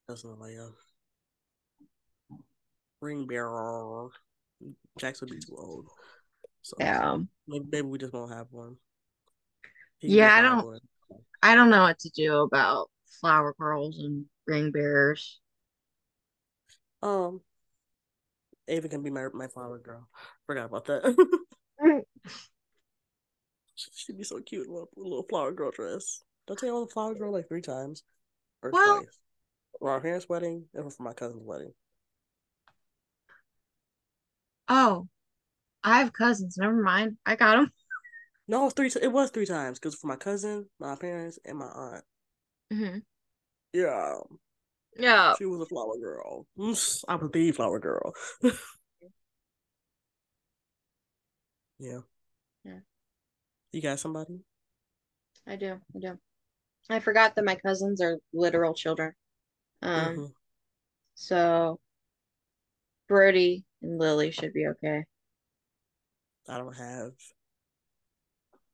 Speaker 1: cousin Leia, ring bearer. Jax would be too old. So
Speaker 2: Yeah.
Speaker 1: maybe, maybe we just won't have one. He
Speaker 2: Yeah, I don't-
Speaker 1: one.
Speaker 2: I don't know what to do about flower girls and ring bearers.
Speaker 1: Um, Ava can be my my flower girl. Forgot about that. She'd be so cute a little flower girl dress. Don't tell you the flower girl like three times or
Speaker 2: Well-
Speaker 1: twice. For our parents' wedding and for my cousin's wedding.
Speaker 2: Oh, I have cousins. Never mind. I got them.
Speaker 1: No, it was three. It was three times because for my cousin, my parents, and my aunt.
Speaker 2: hmm
Speaker 1: Yeah,
Speaker 2: Yeah.
Speaker 1: she was a flower girl. I was the flower girl. Yeah. You got somebody?
Speaker 2: I do. I do. I forgot that my cousins are literal children. Um,
Speaker 1: Mhm.
Speaker 2: so Brody and Lily should be okay.
Speaker 1: I don't have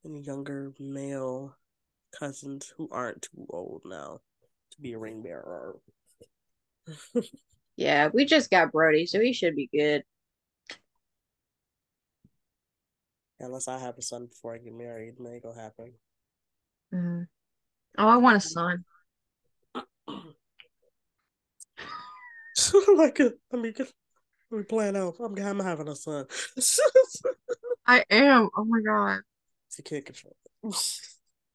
Speaker 1: any younger male cousins who aren't too old now to be a ring bearer.
Speaker 2: Yeah, we just got Brody, so he should be good.
Speaker 1: Unless I have a son before I get married, it ain't gonna happen.
Speaker 2: Mhm. Oh, I want a son.
Speaker 1: like, uh, I mean, let me plan out. I'm, I'm having a son.
Speaker 2: I am. Oh my God.
Speaker 1: You can't control it.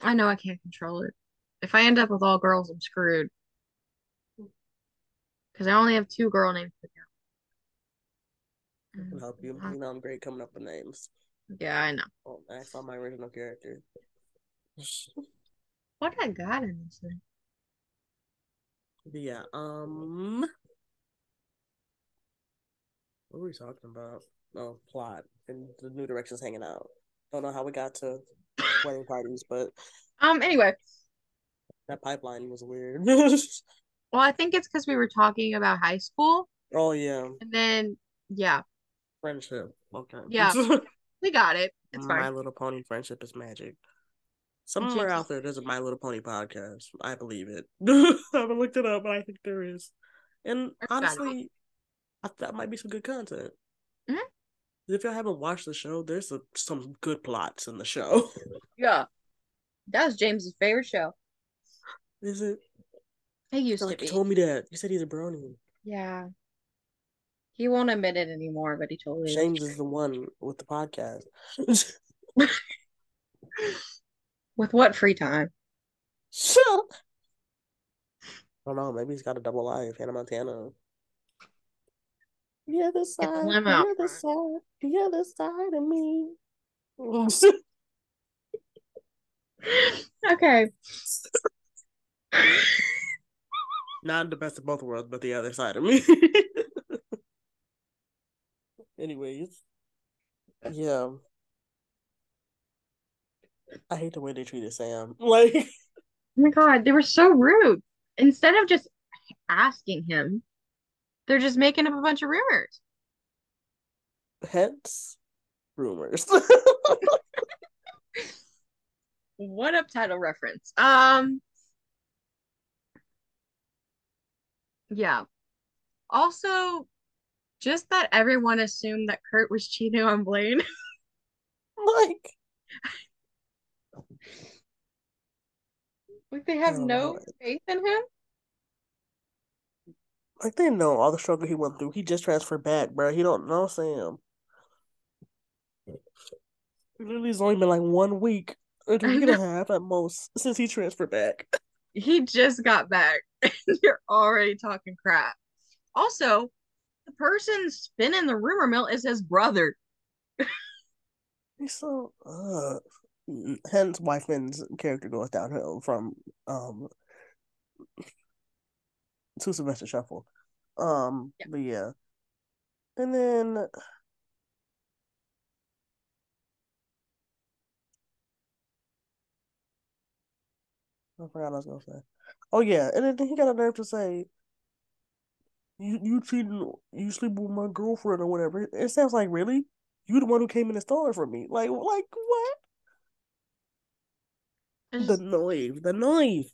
Speaker 2: I know I can't control it. If I end up with all girls, I'm screwed. Because I only have two girl names
Speaker 1: I can help you.
Speaker 2: go.
Speaker 1: You know, I'm great coming up with names.
Speaker 2: Yeah, I know.
Speaker 1: Oh, I saw my original character.
Speaker 2: What I got in this thing?
Speaker 1: yeah. Um. What were we talking about? Oh, plot and the new directions hanging out. Don't know how we got to wedding parties, but
Speaker 2: um. Anyway,
Speaker 1: that pipeline was weird.
Speaker 2: well, I think it's because we were talking about high school.
Speaker 1: Oh yeah.
Speaker 2: And then yeah.
Speaker 1: Friendship. Okay.
Speaker 2: Yeah. we got it. It's
Speaker 1: My
Speaker 2: fine.
Speaker 1: Little Pony friendship is magic. Somewhere out there, there's a My Little Pony podcast. I believe it. I haven't looked it up, but I think there is. And honestly, I, that might be some good content.
Speaker 2: Mm-hmm.
Speaker 1: If y'all haven't watched the show, there's a, some good plots in the show.
Speaker 2: Yeah, that was James's favorite show.
Speaker 1: Is it?
Speaker 2: He used
Speaker 1: like
Speaker 2: to be.
Speaker 1: He told me that. He said he's a brony.
Speaker 2: Yeah. He won't admit it anymore, but he totally
Speaker 1: James is. is the one with the podcast.
Speaker 2: with what free time?
Speaker 1: Up. I don't know. Maybe he's got a double life. Hannah Montana. The other side. The, the other side. The other side of me.
Speaker 2: okay.
Speaker 1: Not the best of both worlds, but the other side of me. Anyways, yeah. I hate the way they treated Sam. Like, oh
Speaker 2: my god, they were so rude. Instead of just asking him, they're just making up a bunch of rumors.
Speaker 1: Hence, rumors.
Speaker 2: what up title reference? Um, yeah. Also, just that everyone assumed that Kurt was cheating on Blaine.
Speaker 1: like,
Speaker 2: like they have no know. faith in him.
Speaker 1: Like they know all the struggle he went through. He just transferred back, bro. He don't know Sam. Literally, it's only been like one week or a week and a half at most since he transferred back.
Speaker 2: He just got back. and You're already talking crap. Also, the person spinning the rumor mill is his brother.
Speaker 1: So uh hence why Finn's character goes downhill from um to Sylvester Shuffle. Um yeah. but yeah. And then I forgot what I was gonna say. Oh yeah, and then he got a nerve to say you you cheating, you sleep with my girlfriend or whatever. It sounds like really you the one who came in and stole her from me. Like like what? Just, the noise, the noise,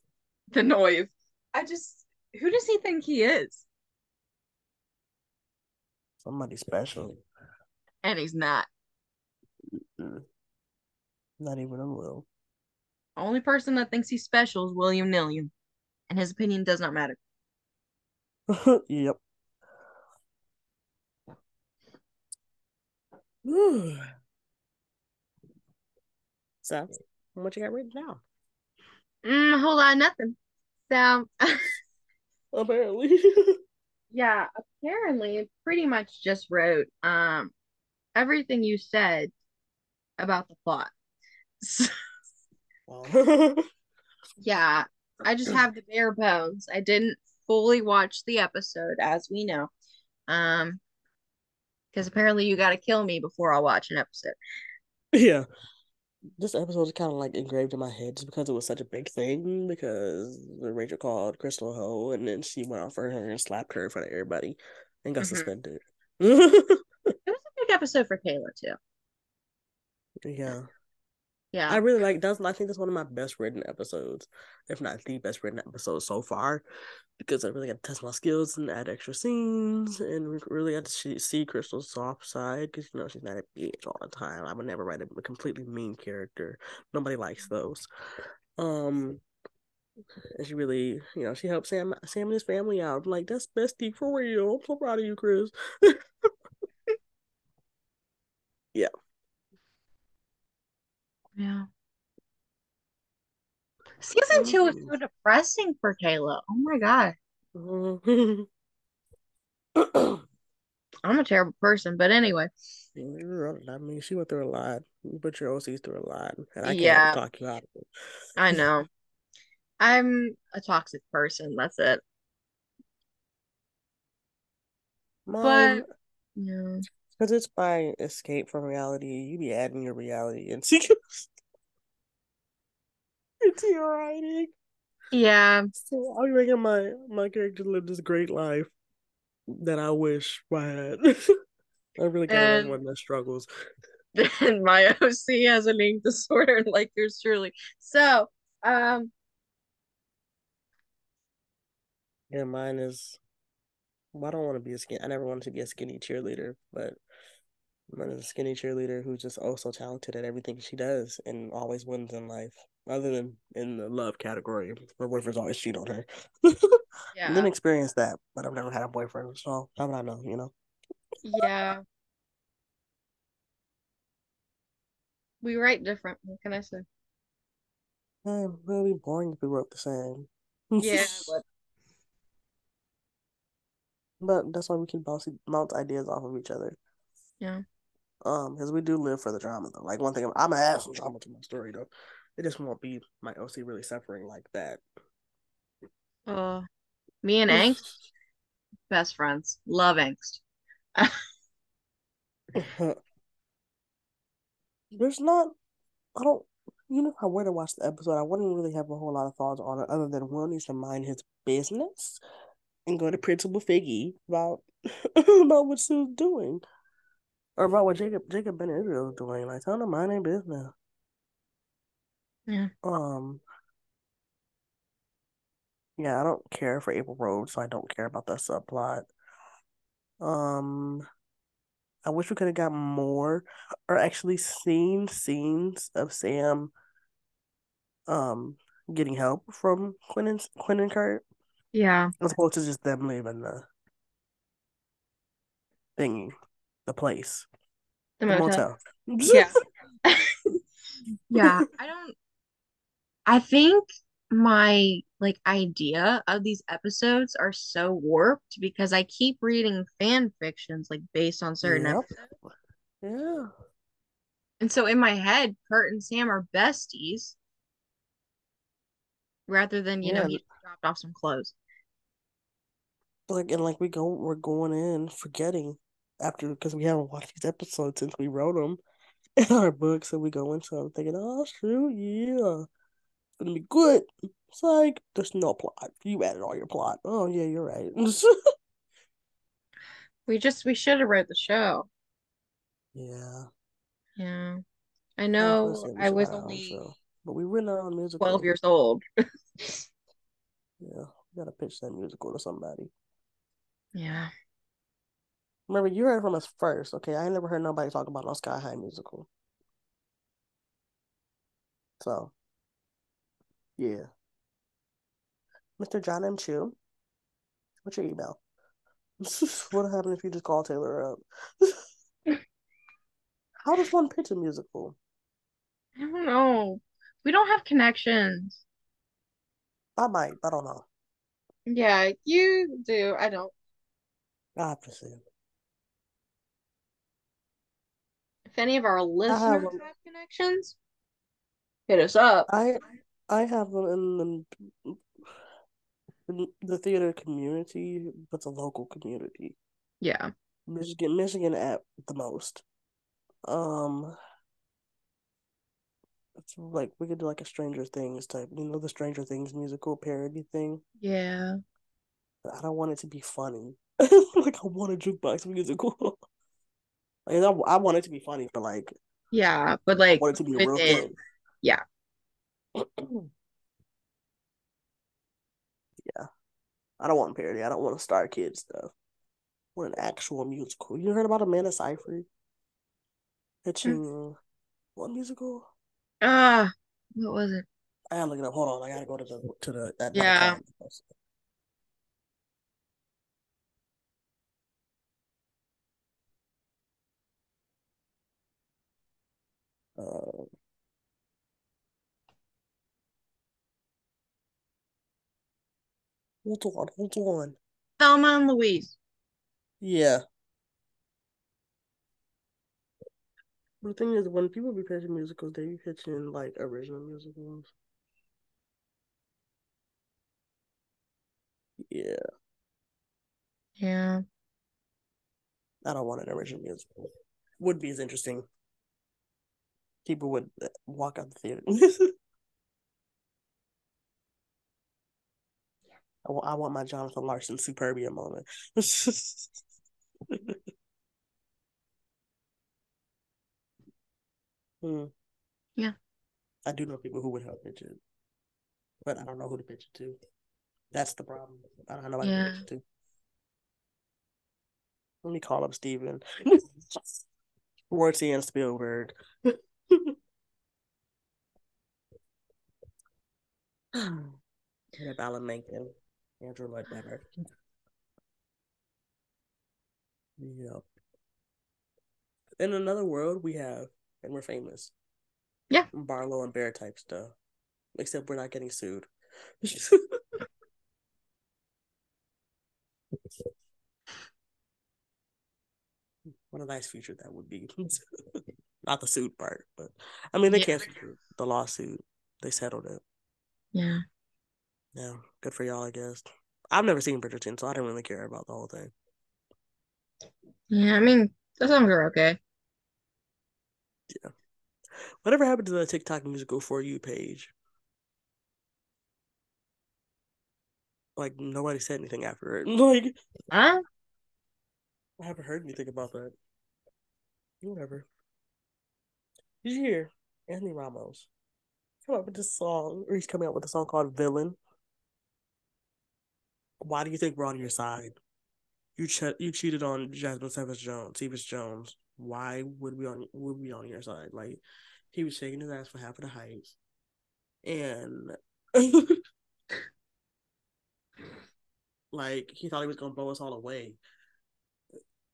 Speaker 2: the noise. I just who does he think he is?
Speaker 1: Somebody special.
Speaker 2: And he's not.
Speaker 1: Mm-mm. Not even a little.
Speaker 2: Only person that thinks he's special is William Nillian, and his opinion does not matter.
Speaker 1: yep. so, what you got written down?
Speaker 2: Mm, a whole lot of nothing. So,
Speaker 1: apparently,
Speaker 2: yeah, apparently, pretty much just wrote um everything you said about the plot. So, yeah, I just have the bare bones. I didn't fully watch the episode, as we know. Um, because apparently you got to kill me before I'll watch an episode.
Speaker 1: Yeah, this episode is kind of like engraved in my head just because it was such a big thing. Because Rachel called Crystal Ho, and then she went off for her and slapped her in front of everybody and got mm-hmm. suspended.
Speaker 2: it was a big episode for Kayla too.
Speaker 1: Yeah.
Speaker 2: Yeah.
Speaker 1: I really like that's I think that's one of my best written episodes, if not the best written episode so far, because I really got to test my skills and add extra scenes and really got to see Crystal's soft side because you know she's not a bitch all the time. I would never write a completely mean character. Nobody likes those. Um and she really, you know, she helped Sam Sam and his family out. like, that's bestie for real. I'm so proud of you, Chris. yeah.
Speaker 2: Yeah. Season two is so depressing for Kayla. Oh my god. Mm-hmm. I'm a terrible person, but anyway.
Speaker 1: I mean, she went through a lot. But your OC's through a lot, and I can't
Speaker 2: yeah.
Speaker 1: talk you out of it.
Speaker 2: I know. I'm a toxic person. That's it.
Speaker 1: Mom,
Speaker 2: but yeah
Speaker 1: because it's my escape from reality. You be adding your reality into into your writing.
Speaker 2: yeah,
Speaker 1: So I'm making my my character live this great life that I wish I had. I really kind of one that struggles.
Speaker 2: And my OC has an eating disorder, like yours truly. So, um,
Speaker 1: yeah, mine is. Well, I don't want to be a skin. I never wanted to be a skinny cheerleader, but is a skinny cheerleader who's just oh, also talented at everything she does and always wins in life. Other than in the love category, her boyfriend's always cheat on her. yeah, I didn't experience that, but I've never had a boyfriend, so how would I know? You know.
Speaker 2: Yeah. We write different. What can I say?
Speaker 1: It would be boring if we wrote the same.
Speaker 2: Yeah, but
Speaker 1: but that's why we can bounce bounce ideas off of each other.
Speaker 2: Yeah.
Speaker 1: Um, because we do live for the drama though. Like one thing, I'm, I'm gonna add some drama to my story though. It just won't be my OC really suffering like that.
Speaker 2: Uh, me and Angst, best friends. Love Angst.
Speaker 1: There's not. I don't. You know, if I were to watch the episode, I wouldn't really have a whole lot of thoughts on it, other than Will needs to mind his business and go to Principal Figgy about about what Sue's doing, or about what Jacob Jacob Ben Israel is doing. Like, tell to mind their business.
Speaker 2: Yeah.
Speaker 1: Um. Yeah, I don't care for April Rhodes, so I don't care about that subplot. Um, I wish we could have got more, or actually seen scenes of Sam, um, getting help from Quinn and Quinn and Kurt.
Speaker 2: Yeah.
Speaker 1: As opposed to just them leaving the thingy, the place,
Speaker 2: the, the motel. motel. yeah. yeah. I don't. I think my like idea of these episodes are so warped because I keep reading fan fictions like based on certain yep. episodes.
Speaker 1: Yeah.
Speaker 2: And so in my head, Kurt and Sam are besties rather than, you yeah. know, he dropped off some clothes.
Speaker 1: Like and like we go we're going in forgetting after because we haven't watched these episodes since we wrote them in our books and we go into them thinking, oh shoot, yeah it's gonna be good. It's like there's no plot. You added all your plot. Oh yeah, you're right.
Speaker 2: we just we should have read the show.
Speaker 1: Yeah.
Speaker 2: Yeah. I know I was only
Speaker 1: but we went on musical.
Speaker 2: Twelve years old.
Speaker 1: yeah. We gotta pitch that musical to somebody.
Speaker 2: Yeah.
Speaker 1: Remember, you heard from us first, okay? I never heard nobody talk about no Sky High musical. So yeah. Mr. Jon M. Chu, what's your email? what happened if you just call Taylor up? How does one pitch a musical?
Speaker 2: I don't know. We don't have connections.
Speaker 1: I might. I don't know.
Speaker 2: Yeah, you do. I don't.
Speaker 1: I have to see.
Speaker 2: If any of our listeners have, have connections, hit us up.
Speaker 1: I I have them in the in the theater community, but the local community.
Speaker 2: Yeah.
Speaker 1: Michigan, Michigan at the most. Um, it's like we could do like a Stranger Things type, you know, the Stranger Things musical parody thing.
Speaker 2: Yeah.
Speaker 1: I don't want it to be funny. like I want a jukebox musical. like I, I want it to be funny, but like.
Speaker 2: Yeah, but like.
Speaker 1: I want it to be real thing.
Speaker 2: Yeah.
Speaker 1: yeah. I don't want parody. I don't want a StarKid stuff. Want an actual musical. You heard about Amanda Seyfried pitching mm. what musical?
Speaker 2: Ah, uh, what was it?
Speaker 1: I gotta look it up. Hold on, I gotta go to the to the that
Speaker 2: yeah.
Speaker 1: Uh, Hold on, hold on.
Speaker 2: Thelma and Louise.
Speaker 1: Yeah. The thing is, when people be pitching musicals, they be pitching like original musicals. Yeah.
Speaker 2: Yeah.
Speaker 1: I don't want an original musical. Would be as interesting. People would uh, walk out the theater. I want, want my Jonathan Larson Superbia moment. hmm.
Speaker 2: Yeah.
Speaker 1: I do know people who would help pitch it, but I don't know who to pitch it to. That's the problem. I don't know who
Speaker 2: Yeah.
Speaker 1: to pitch it to. Let me call up Steven. Schwartzy and Spielberg. Up Alan Menken. Andrew Lloyd Webber. Yep. In another world, we have, and we're famous.
Speaker 2: Yeah.
Speaker 1: Barlow and Bear type stuff. Except we're not getting sued. what a nice future that would be. not the suit part, but I mean, they
Speaker 2: Yeah.
Speaker 1: canceled the lawsuit. They settled it.
Speaker 2: Yeah.
Speaker 1: Yeah, good for y'all, I guess. I've never seen Bridgerton, so I didn't really care about the whole thing.
Speaker 2: Yeah. I mean, the songs are okay. Yeah.
Speaker 1: Whatever happened to the TikTok musical for you page? Like nobody said anything after it. Like
Speaker 2: Huh?
Speaker 1: I haven't heard anything about that. Whatever. Did you hear Anthony Ramos come up with this song, or he's coming out with a song called "Villain"? Why do you think we're on your side? You ch- you cheated on Jasmine Cephas Jones, Cephas Jones. Why would we on would we on your side? Like he was shaking his ass for half of the heights, and like he thought he was gonna blow us all away.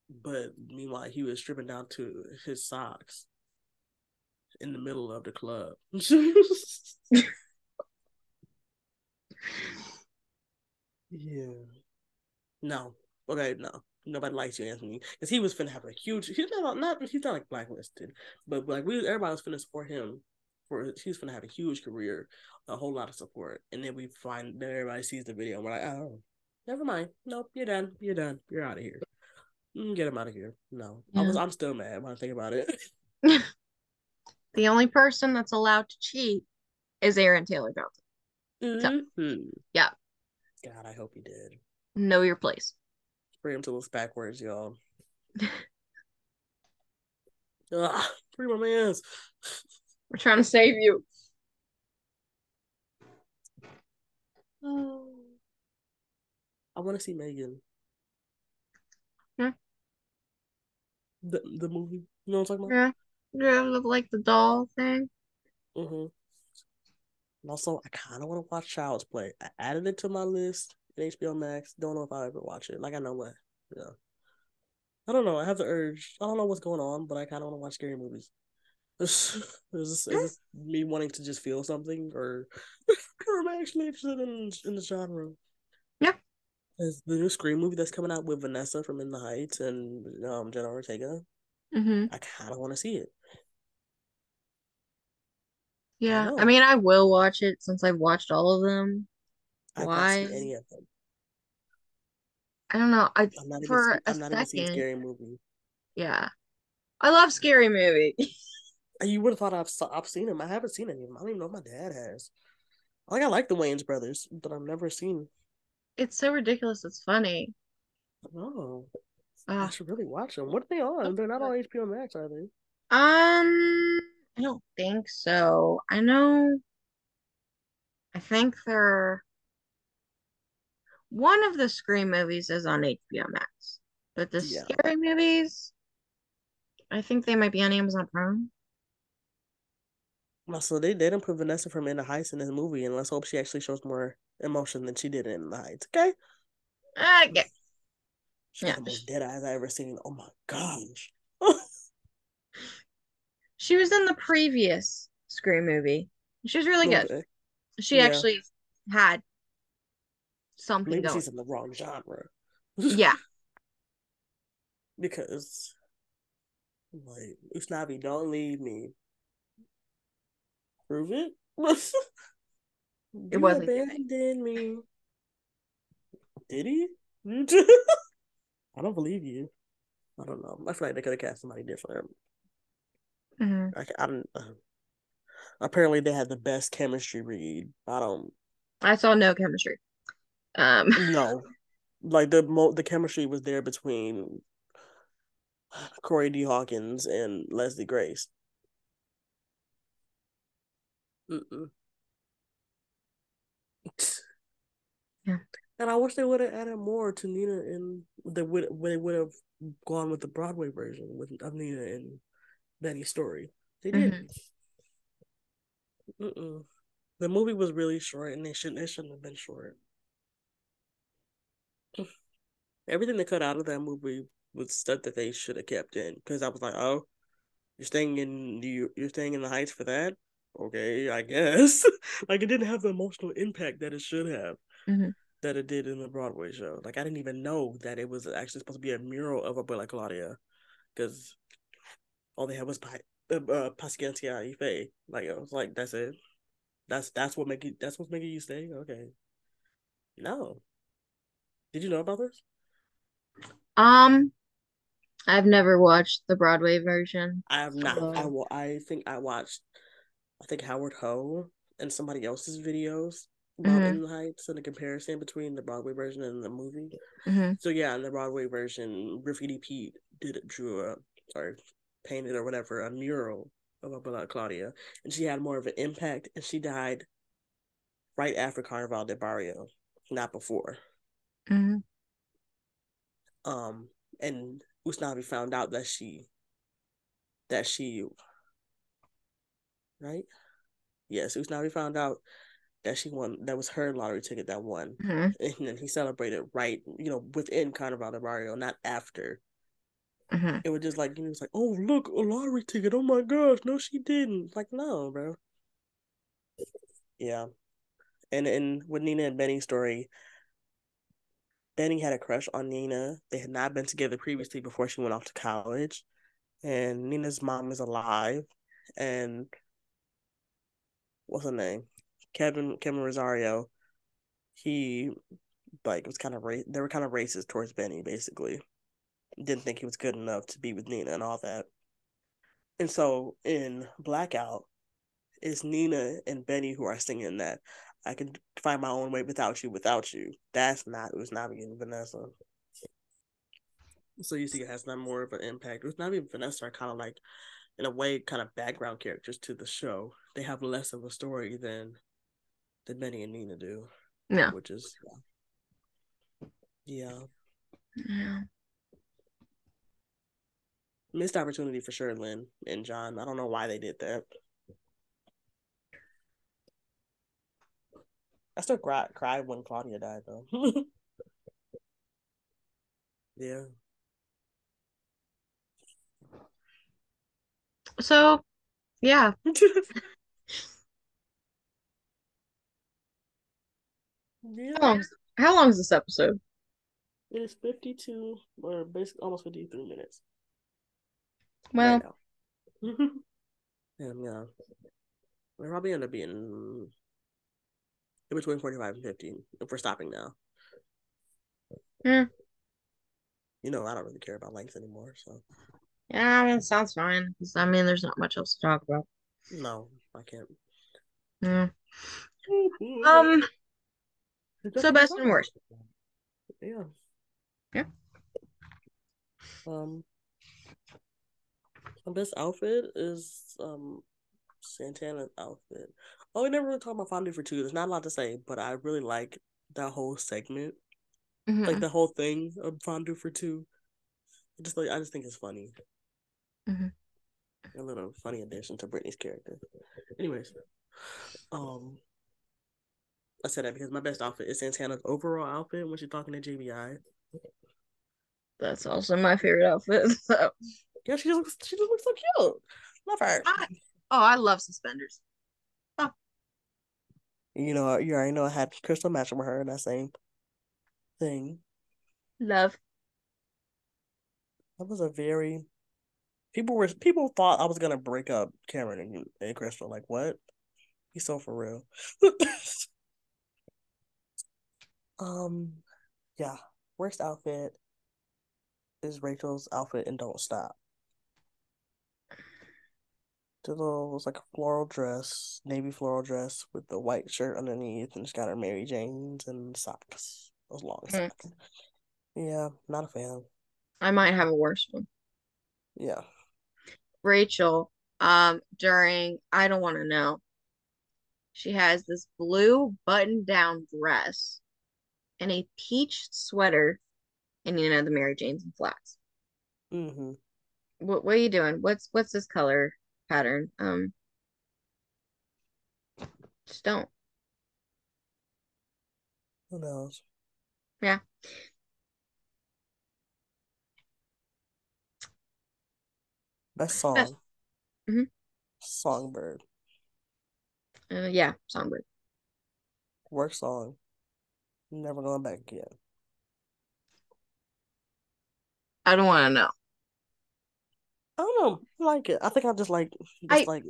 Speaker 1: But meanwhile, he was stripping down to his socks in the middle of the club. yeah. No. Okay, no. Nobody likes you, Anthony, because he was finna have a huge. He's not not he's not like blacklisted, but like we everybody was finna support him for he's finna have a huge career, a whole lot of support, and then we find then everybody sees the video and we're like, oh, never mind, nope, you're done, you're done, you're out of here. Mm, Get him out of here. No, I was I'm still mad when I think about it.
Speaker 2: The only person that's allowed to cheat is Aaron Taylor Johnson.
Speaker 1: Mhm.
Speaker 2: Yeah.
Speaker 1: God, I hope he did.
Speaker 2: Know your place.
Speaker 1: Free him to look backwards, y'all. Ugh, free my man's.
Speaker 2: We're trying to save you.
Speaker 1: I want to see Megan.
Speaker 2: Hmm?
Speaker 1: The the movie. You know what I'm talking about?
Speaker 2: Yeah. Look like the doll thing.
Speaker 1: Mm-hmm. And also, I kind of want to watch Child's Play. I added it to my list in HBO Max. Don't know if I'll ever watch it. Like I know what. Yeah. I don't know. I have the urge. I don't know what's going on, but I kind of want to watch scary movies. is this, is this me wanting to just feel something, or, or am I actually interested in in the genre?
Speaker 2: Yeah.
Speaker 1: Is the new Scream movie that's coming out with Vanessa from In the Heights and um Jenna Ortega?
Speaker 2: Mm-hmm.
Speaker 1: I kind of want to see it.
Speaker 2: Yeah.
Speaker 1: know.
Speaker 2: I mean, I will watch it since I've watched all of them.
Speaker 1: I've
Speaker 2: Why?
Speaker 1: any of them.
Speaker 2: I don't know. I
Speaker 1: I'm not even.
Speaker 2: for
Speaker 1: see-
Speaker 2: a
Speaker 1: I'm not even seeing
Speaker 2: second.
Speaker 1: scary movie.
Speaker 2: Yeah. I love scary movie.
Speaker 1: You would have thought I've I've seen them. I haven't seen any of them. I don't even know if my dad has. Like I like the Wayans brothers, but I've never seen.
Speaker 2: It's so ridiculous. It's funny.
Speaker 1: Oh, I
Speaker 2: Uh,
Speaker 1: should really watch them. What are they on? They're not on HBO Max, are they?
Speaker 2: um, I don't think so. I know. I think they're one of the Scream movies is on HBO Max, but the
Speaker 1: Yeah.
Speaker 2: scary movies, I think they might be on Amazon Prime.
Speaker 1: Well, so they they didn't put Vanessa from In the Heights in this movie, and let's hope she actually shows more emotion than she did in the Heights. Okay,
Speaker 2: Okay.
Speaker 1: she
Speaker 2: Yeah.
Speaker 1: the most dead eyes I ever seen. Oh my gosh.
Speaker 2: She was in the previous Scream movie. She was really good.
Speaker 1: Okay.
Speaker 2: She
Speaker 1: Yeah.
Speaker 2: actually had something
Speaker 1: Maybe
Speaker 2: going.
Speaker 1: she's in the wrong genre.
Speaker 2: Yeah.
Speaker 1: because like Usnavi, don't leave me. Prove it.
Speaker 2: It wasn't
Speaker 1: abandoned me. Did he? I don't believe you. I don't know. I feel like they could have cast somebody different.
Speaker 2: Mhm.
Speaker 1: I, I don't. Uh, apparently, they had the best chemistry read. I don't.
Speaker 2: I saw no chemistry. Um,
Speaker 1: No, like the mo the chemistry was there between Corey D. Hawkins and Leslie Grace. Mm-mm.
Speaker 2: Yeah.
Speaker 1: And I wish they would have added more to Nina and they would they would have gone with the Broadway version with of Nina and Benny's story. They didn't. Mm-mm. The movie was really short, and they shouldn't. It shouldn't have been short. Everything they cut out of that movie was stuff that they should have kept in. Because I was like, oh, you're staying in you you're staying in the Heights for that? Okay, I guess. like it didn't have the emotional impact that it should have.
Speaker 2: Mhm.
Speaker 1: That it did in the Broadway show. Like I didn't even know that it was actually supposed to be a mural of a boy like Claudia, because all they had was pa- uh, uh, Paciencia y Fe. Like I was like, that's it. That's that's what make you. That's what's making you stay. Okay. No. Did you know about this?
Speaker 2: um, I've never watched the Broadway version.
Speaker 1: I have not. I will. I think I watched. I think Howard Ho and somebody else's videos about
Speaker 2: Mhm.
Speaker 1: The Heights and the comparison between the Broadway version and the movie.
Speaker 2: hmm
Speaker 1: So yeah, in the Broadway version, Graffiti Pete did drew a or painted or whatever a mural of about Claudia, and she had more of an impact, and she died right after Carnival de Barrio, not before.
Speaker 2: hmm
Speaker 1: Um, and Usnavi found out that she that she right? Yes, Usnavi found out that she won that was her lottery ticket that won.
Speaker 2: hmm
Speaker 1: And then he celebrated right, you know, within Carnival de Barrio, not after.
Speaker 2: Hmm
Speaker 1: It was just like he was like, Oh look, a lottery ticket. Oh my gosh, no, she didn't. Like, no, bro. Yeah. And and with Nina and Benny's story, Benny had a crush on Nina. They had not been together previously before she went off to college. And Nina's mom is alive. And what's her name? Kevin Kevin Rosario. He like was kind of ra- they were kind of racist towards Benny, basically. Didn't think he was good enough to be with Nina and all that. And so in Blackout, it's Nina and Benny who are singing that. I can find my own way without you, without you. That's not it Usnavi and Vanessa. So you see, it has not more of an impact. Usnavi and Vanessa are kind of like, in a way, kind of background characters to the show. They have less of a story than than Benny and Nina do,
Speaker 2: Yeah.
Speaker 1: which is yeah,
Speaker 2: Yeah.
Speaker 1: Missed opportunity for sure. Lin and Jon. I don't know why they did that. I still cried cried when Claudia died though. yeah.
Speaker 2: So, yeah.
Speaker 1: yeah.
Speaker 2: How long? How long is this episode?
Speaker 1: It is 52 or basically almost 53 minutes.
Speaker 2: Well,
Speaker 1: right and yeah. It'll probably end up being in between 45 and 50 if we're stopping now.
Speaker 2: Yeah.
Speaker 1: You know, I don't really care about length anymore, so
Speaker 2: yeah, I mean, it sounds fine. I mean, there's not much else to talk about.
Speaker 1: no, I can't.
Speaker 2: Yeah. Um. So best and worst.
Speaker 1: Yeah.
Speaker 2: Yeah.
Speaker 1: Um. Best outfit is um Santana's outfit. Oh, we never really talked about Fondue for two. There's not a lot to say, but I really like that whole segment,
Speaker 2: Mhm.
Speaker 1: like the whole thing of Fondue for two. I just like I just think it's funny.
Speaker 2: Mhm.
Speaker 1: A little funny addition to Brittany's character. Anyways, um, I said that because my best outfit is Santana's overall outfit when she's talking to JBI.
Speaker 2: That's also my favorite outfit. So,
Speaker 1: Yeah, she just looks she just looks so cute. Love her.
Speaker 2: I, oh, I love suspenders.
Speaker 1: You know, you already know I had Crystal matching with her in that same thing.
Speaker 2: Love.
Speaker 1: That was a very people were people thought I was gonna break up Cameron and, and Crystal. Like what? He's so for real. um, yeah. Worst outfit. is Rachel's outfit in Don't Stop. The little it was like a floral dress, navy floral dress with the white shirt underneath, and she's got her Mary Janes and socks. Those long
Speaker 2: Mm.
Speaker 1: socks. Yeah, not a fan.
Speaker 2: I might have a worse one.
Speaker 1: Yeah.
Speaker 2: Rachel, um, during I don't want to know. She has this blue button-down dress and a peach sweater, and you know the Mary Janes and flats.
Speaker 1: Mm-hmm.
Speaker 2: What what are you doing? What's what's this color pattern? Um, just don't.
Speaker 1: Who knows?
Speaker 2: Yeah.
Speaker 1: Best song.
Speaker 2: Best- Mhm.
Speaker 1: Songbird.
Speaker 2: Uh, yeah, Songbird.
Speaker 1: Worst song. Never going back again.
Speaker 2: I don't want to know.
Speaker 1: I don't know. I like it. I think I just like just
Speaker 2: I-
Speaker 1: like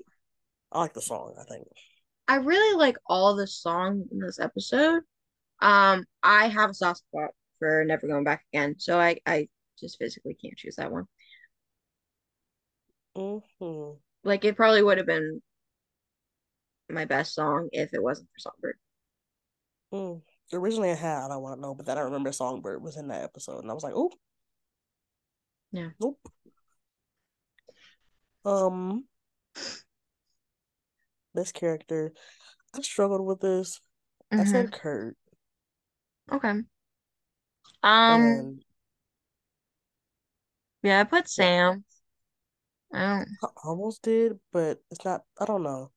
Speaker 1: I like the song, I think.
Speaker 2: I really like all the songs in this episode. Um, I have a soft spot for Never Going Back Again, so I I just physically can't choose that one.
Speaker 1: hmm
Speaker 2: Like it probably would have been my best song if it wasn't for Songbird.
Speaker 1: Mm. Originally I had I don't want to know, but then I remember Songbird was in that episode and I was like, oh
Speaker 2: Yeah.
Speaker 1: Nope. Um best character. I struggled with this. I
Speaker 2: Mhm.
Speaker 1: said Kurt
Speaker 2: Okay. Um,
Speaker 1: and
Speaker 2: yeah, I put Sam. I don't.
Speaker 1: I almost did, but it's not I don't know.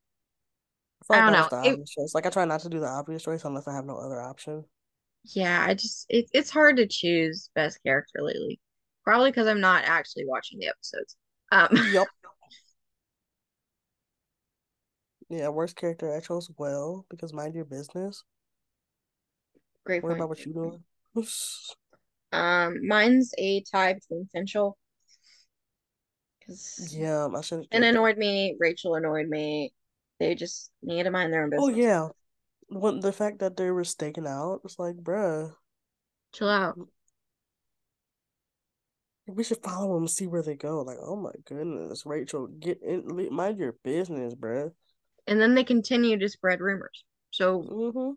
Speaker 1: I
Speaker 2: I
Speaker 1: like
Speaker 2: don't know.
Speaker 1: the
Speaker 2: It-
Speaker 1: choice. Like I try not to do the obvious choice unless I have no other option.
Speaker 2: Yeah, I just it, it's hard to choose best character lately. Probably because I'm not actually watching the episodes. Um,
Speaker 1: Yep. Yeah, worst character I chose well because mind your business.
Speaker 2: great point.
Speaker 1: about what you doing.
Speaker 2: Um, mine's a tie between Finchel. Because
Speaker 1: Yeah, I should
Speaker 2: Finn annoyed me, Rachel annoyed me. They just need to mind their own
Speaker 1: Oh
Speaker 2: business.
Speaker 1: yeah. When the fact that they were staking out, it's like, bruh,
Speaker 2: Chill out.
Speaker 1: we should follow them and see where they go. Like, oh my goodness, Rachel, get in, mind your business, bruh.
Speaker 2: And then they continue to spread rumors. So
Speaker 1: Mm-hmm.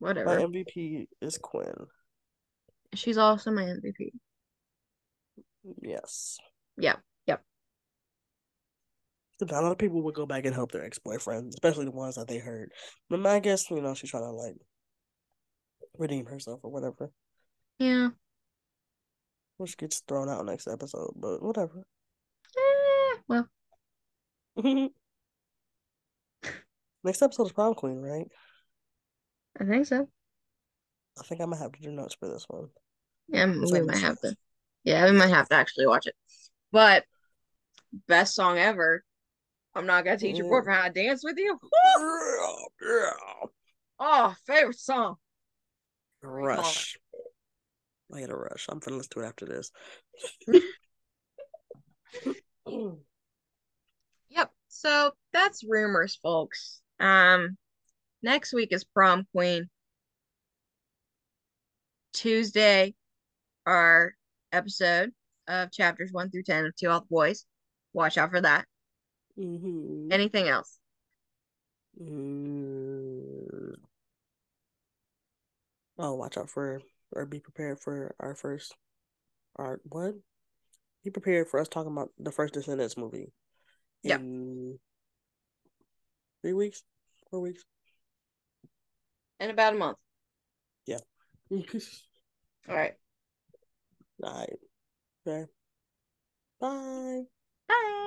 Speaker 1: My
Speaker 2: whatever.
Speaker 1: MVP is Quinn.
Speaker 2: She's also my MVP.
Speaker 1: Yes.
Speaker 2: Yeah. Yep.
Speaker 1: A lot of people would go back and help their ex-boyfriend, especially the ones that they hurt. But I guess, you know, she's trying to like redeem herself or whatever.
Speaker 2: Yeah.
Speaker 1: Which gets thrown out next episode, but whatever.
Speaker 2: Eh, well,
Speaker 1: next episode is prom queen, right?
Speaker 2: I think so.
Speaker 1: I think I might have to do notes for this one.
Speaker 2: Yeah, we might have to. Yeah, we might have to actually watch it. But best song ever. I'm not gonna teach your boyfriend how to dance with you. Oh, favorite song.
Speaker 1: Rush. I had a rush. I'm finna listen to it after this.
Speaker 2: Yep. So that's rumors, folks. Um, next week is prom queen. Tuesday, our episode of chapters one through ten of To All the Boys. Watch out for that.
Speaker 1: mm-hmm.
Speaker 2: Anything else?
Speaker 1: Mm. Oh, watch out for or be prepared for our first our what? Be prepared for us talking about the first Descendants movie.
Speaker 2: Yeah.
Speaker 1: In three weeks? Four weeks?
Speaker 2: In about a month.
Speaker 1: Yeah.
Speaker 2: All right.
Speaker 1: All right. Okay. Bye.
Speaker 2: Bye.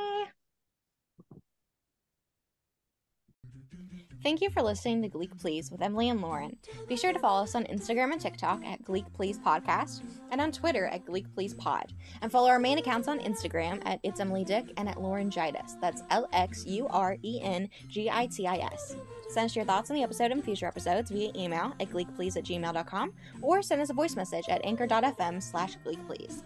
Speaker 3: Thank you for listening to Gleek Please with Emily and Lauren. Be sure to follow us on Instagram and TikTok at Gleek Please Podcast and on Twitter at Gleek Please Pod. And follow our main accounts on Instagram at It's Emily Dick and at Lauren Gitis. That's L X U R E N G I T I S. Send us your thoughts on the episode and future episodes via email at gleekplease at gmail.com or send us a voice message at anchor.fm slash gleekplease.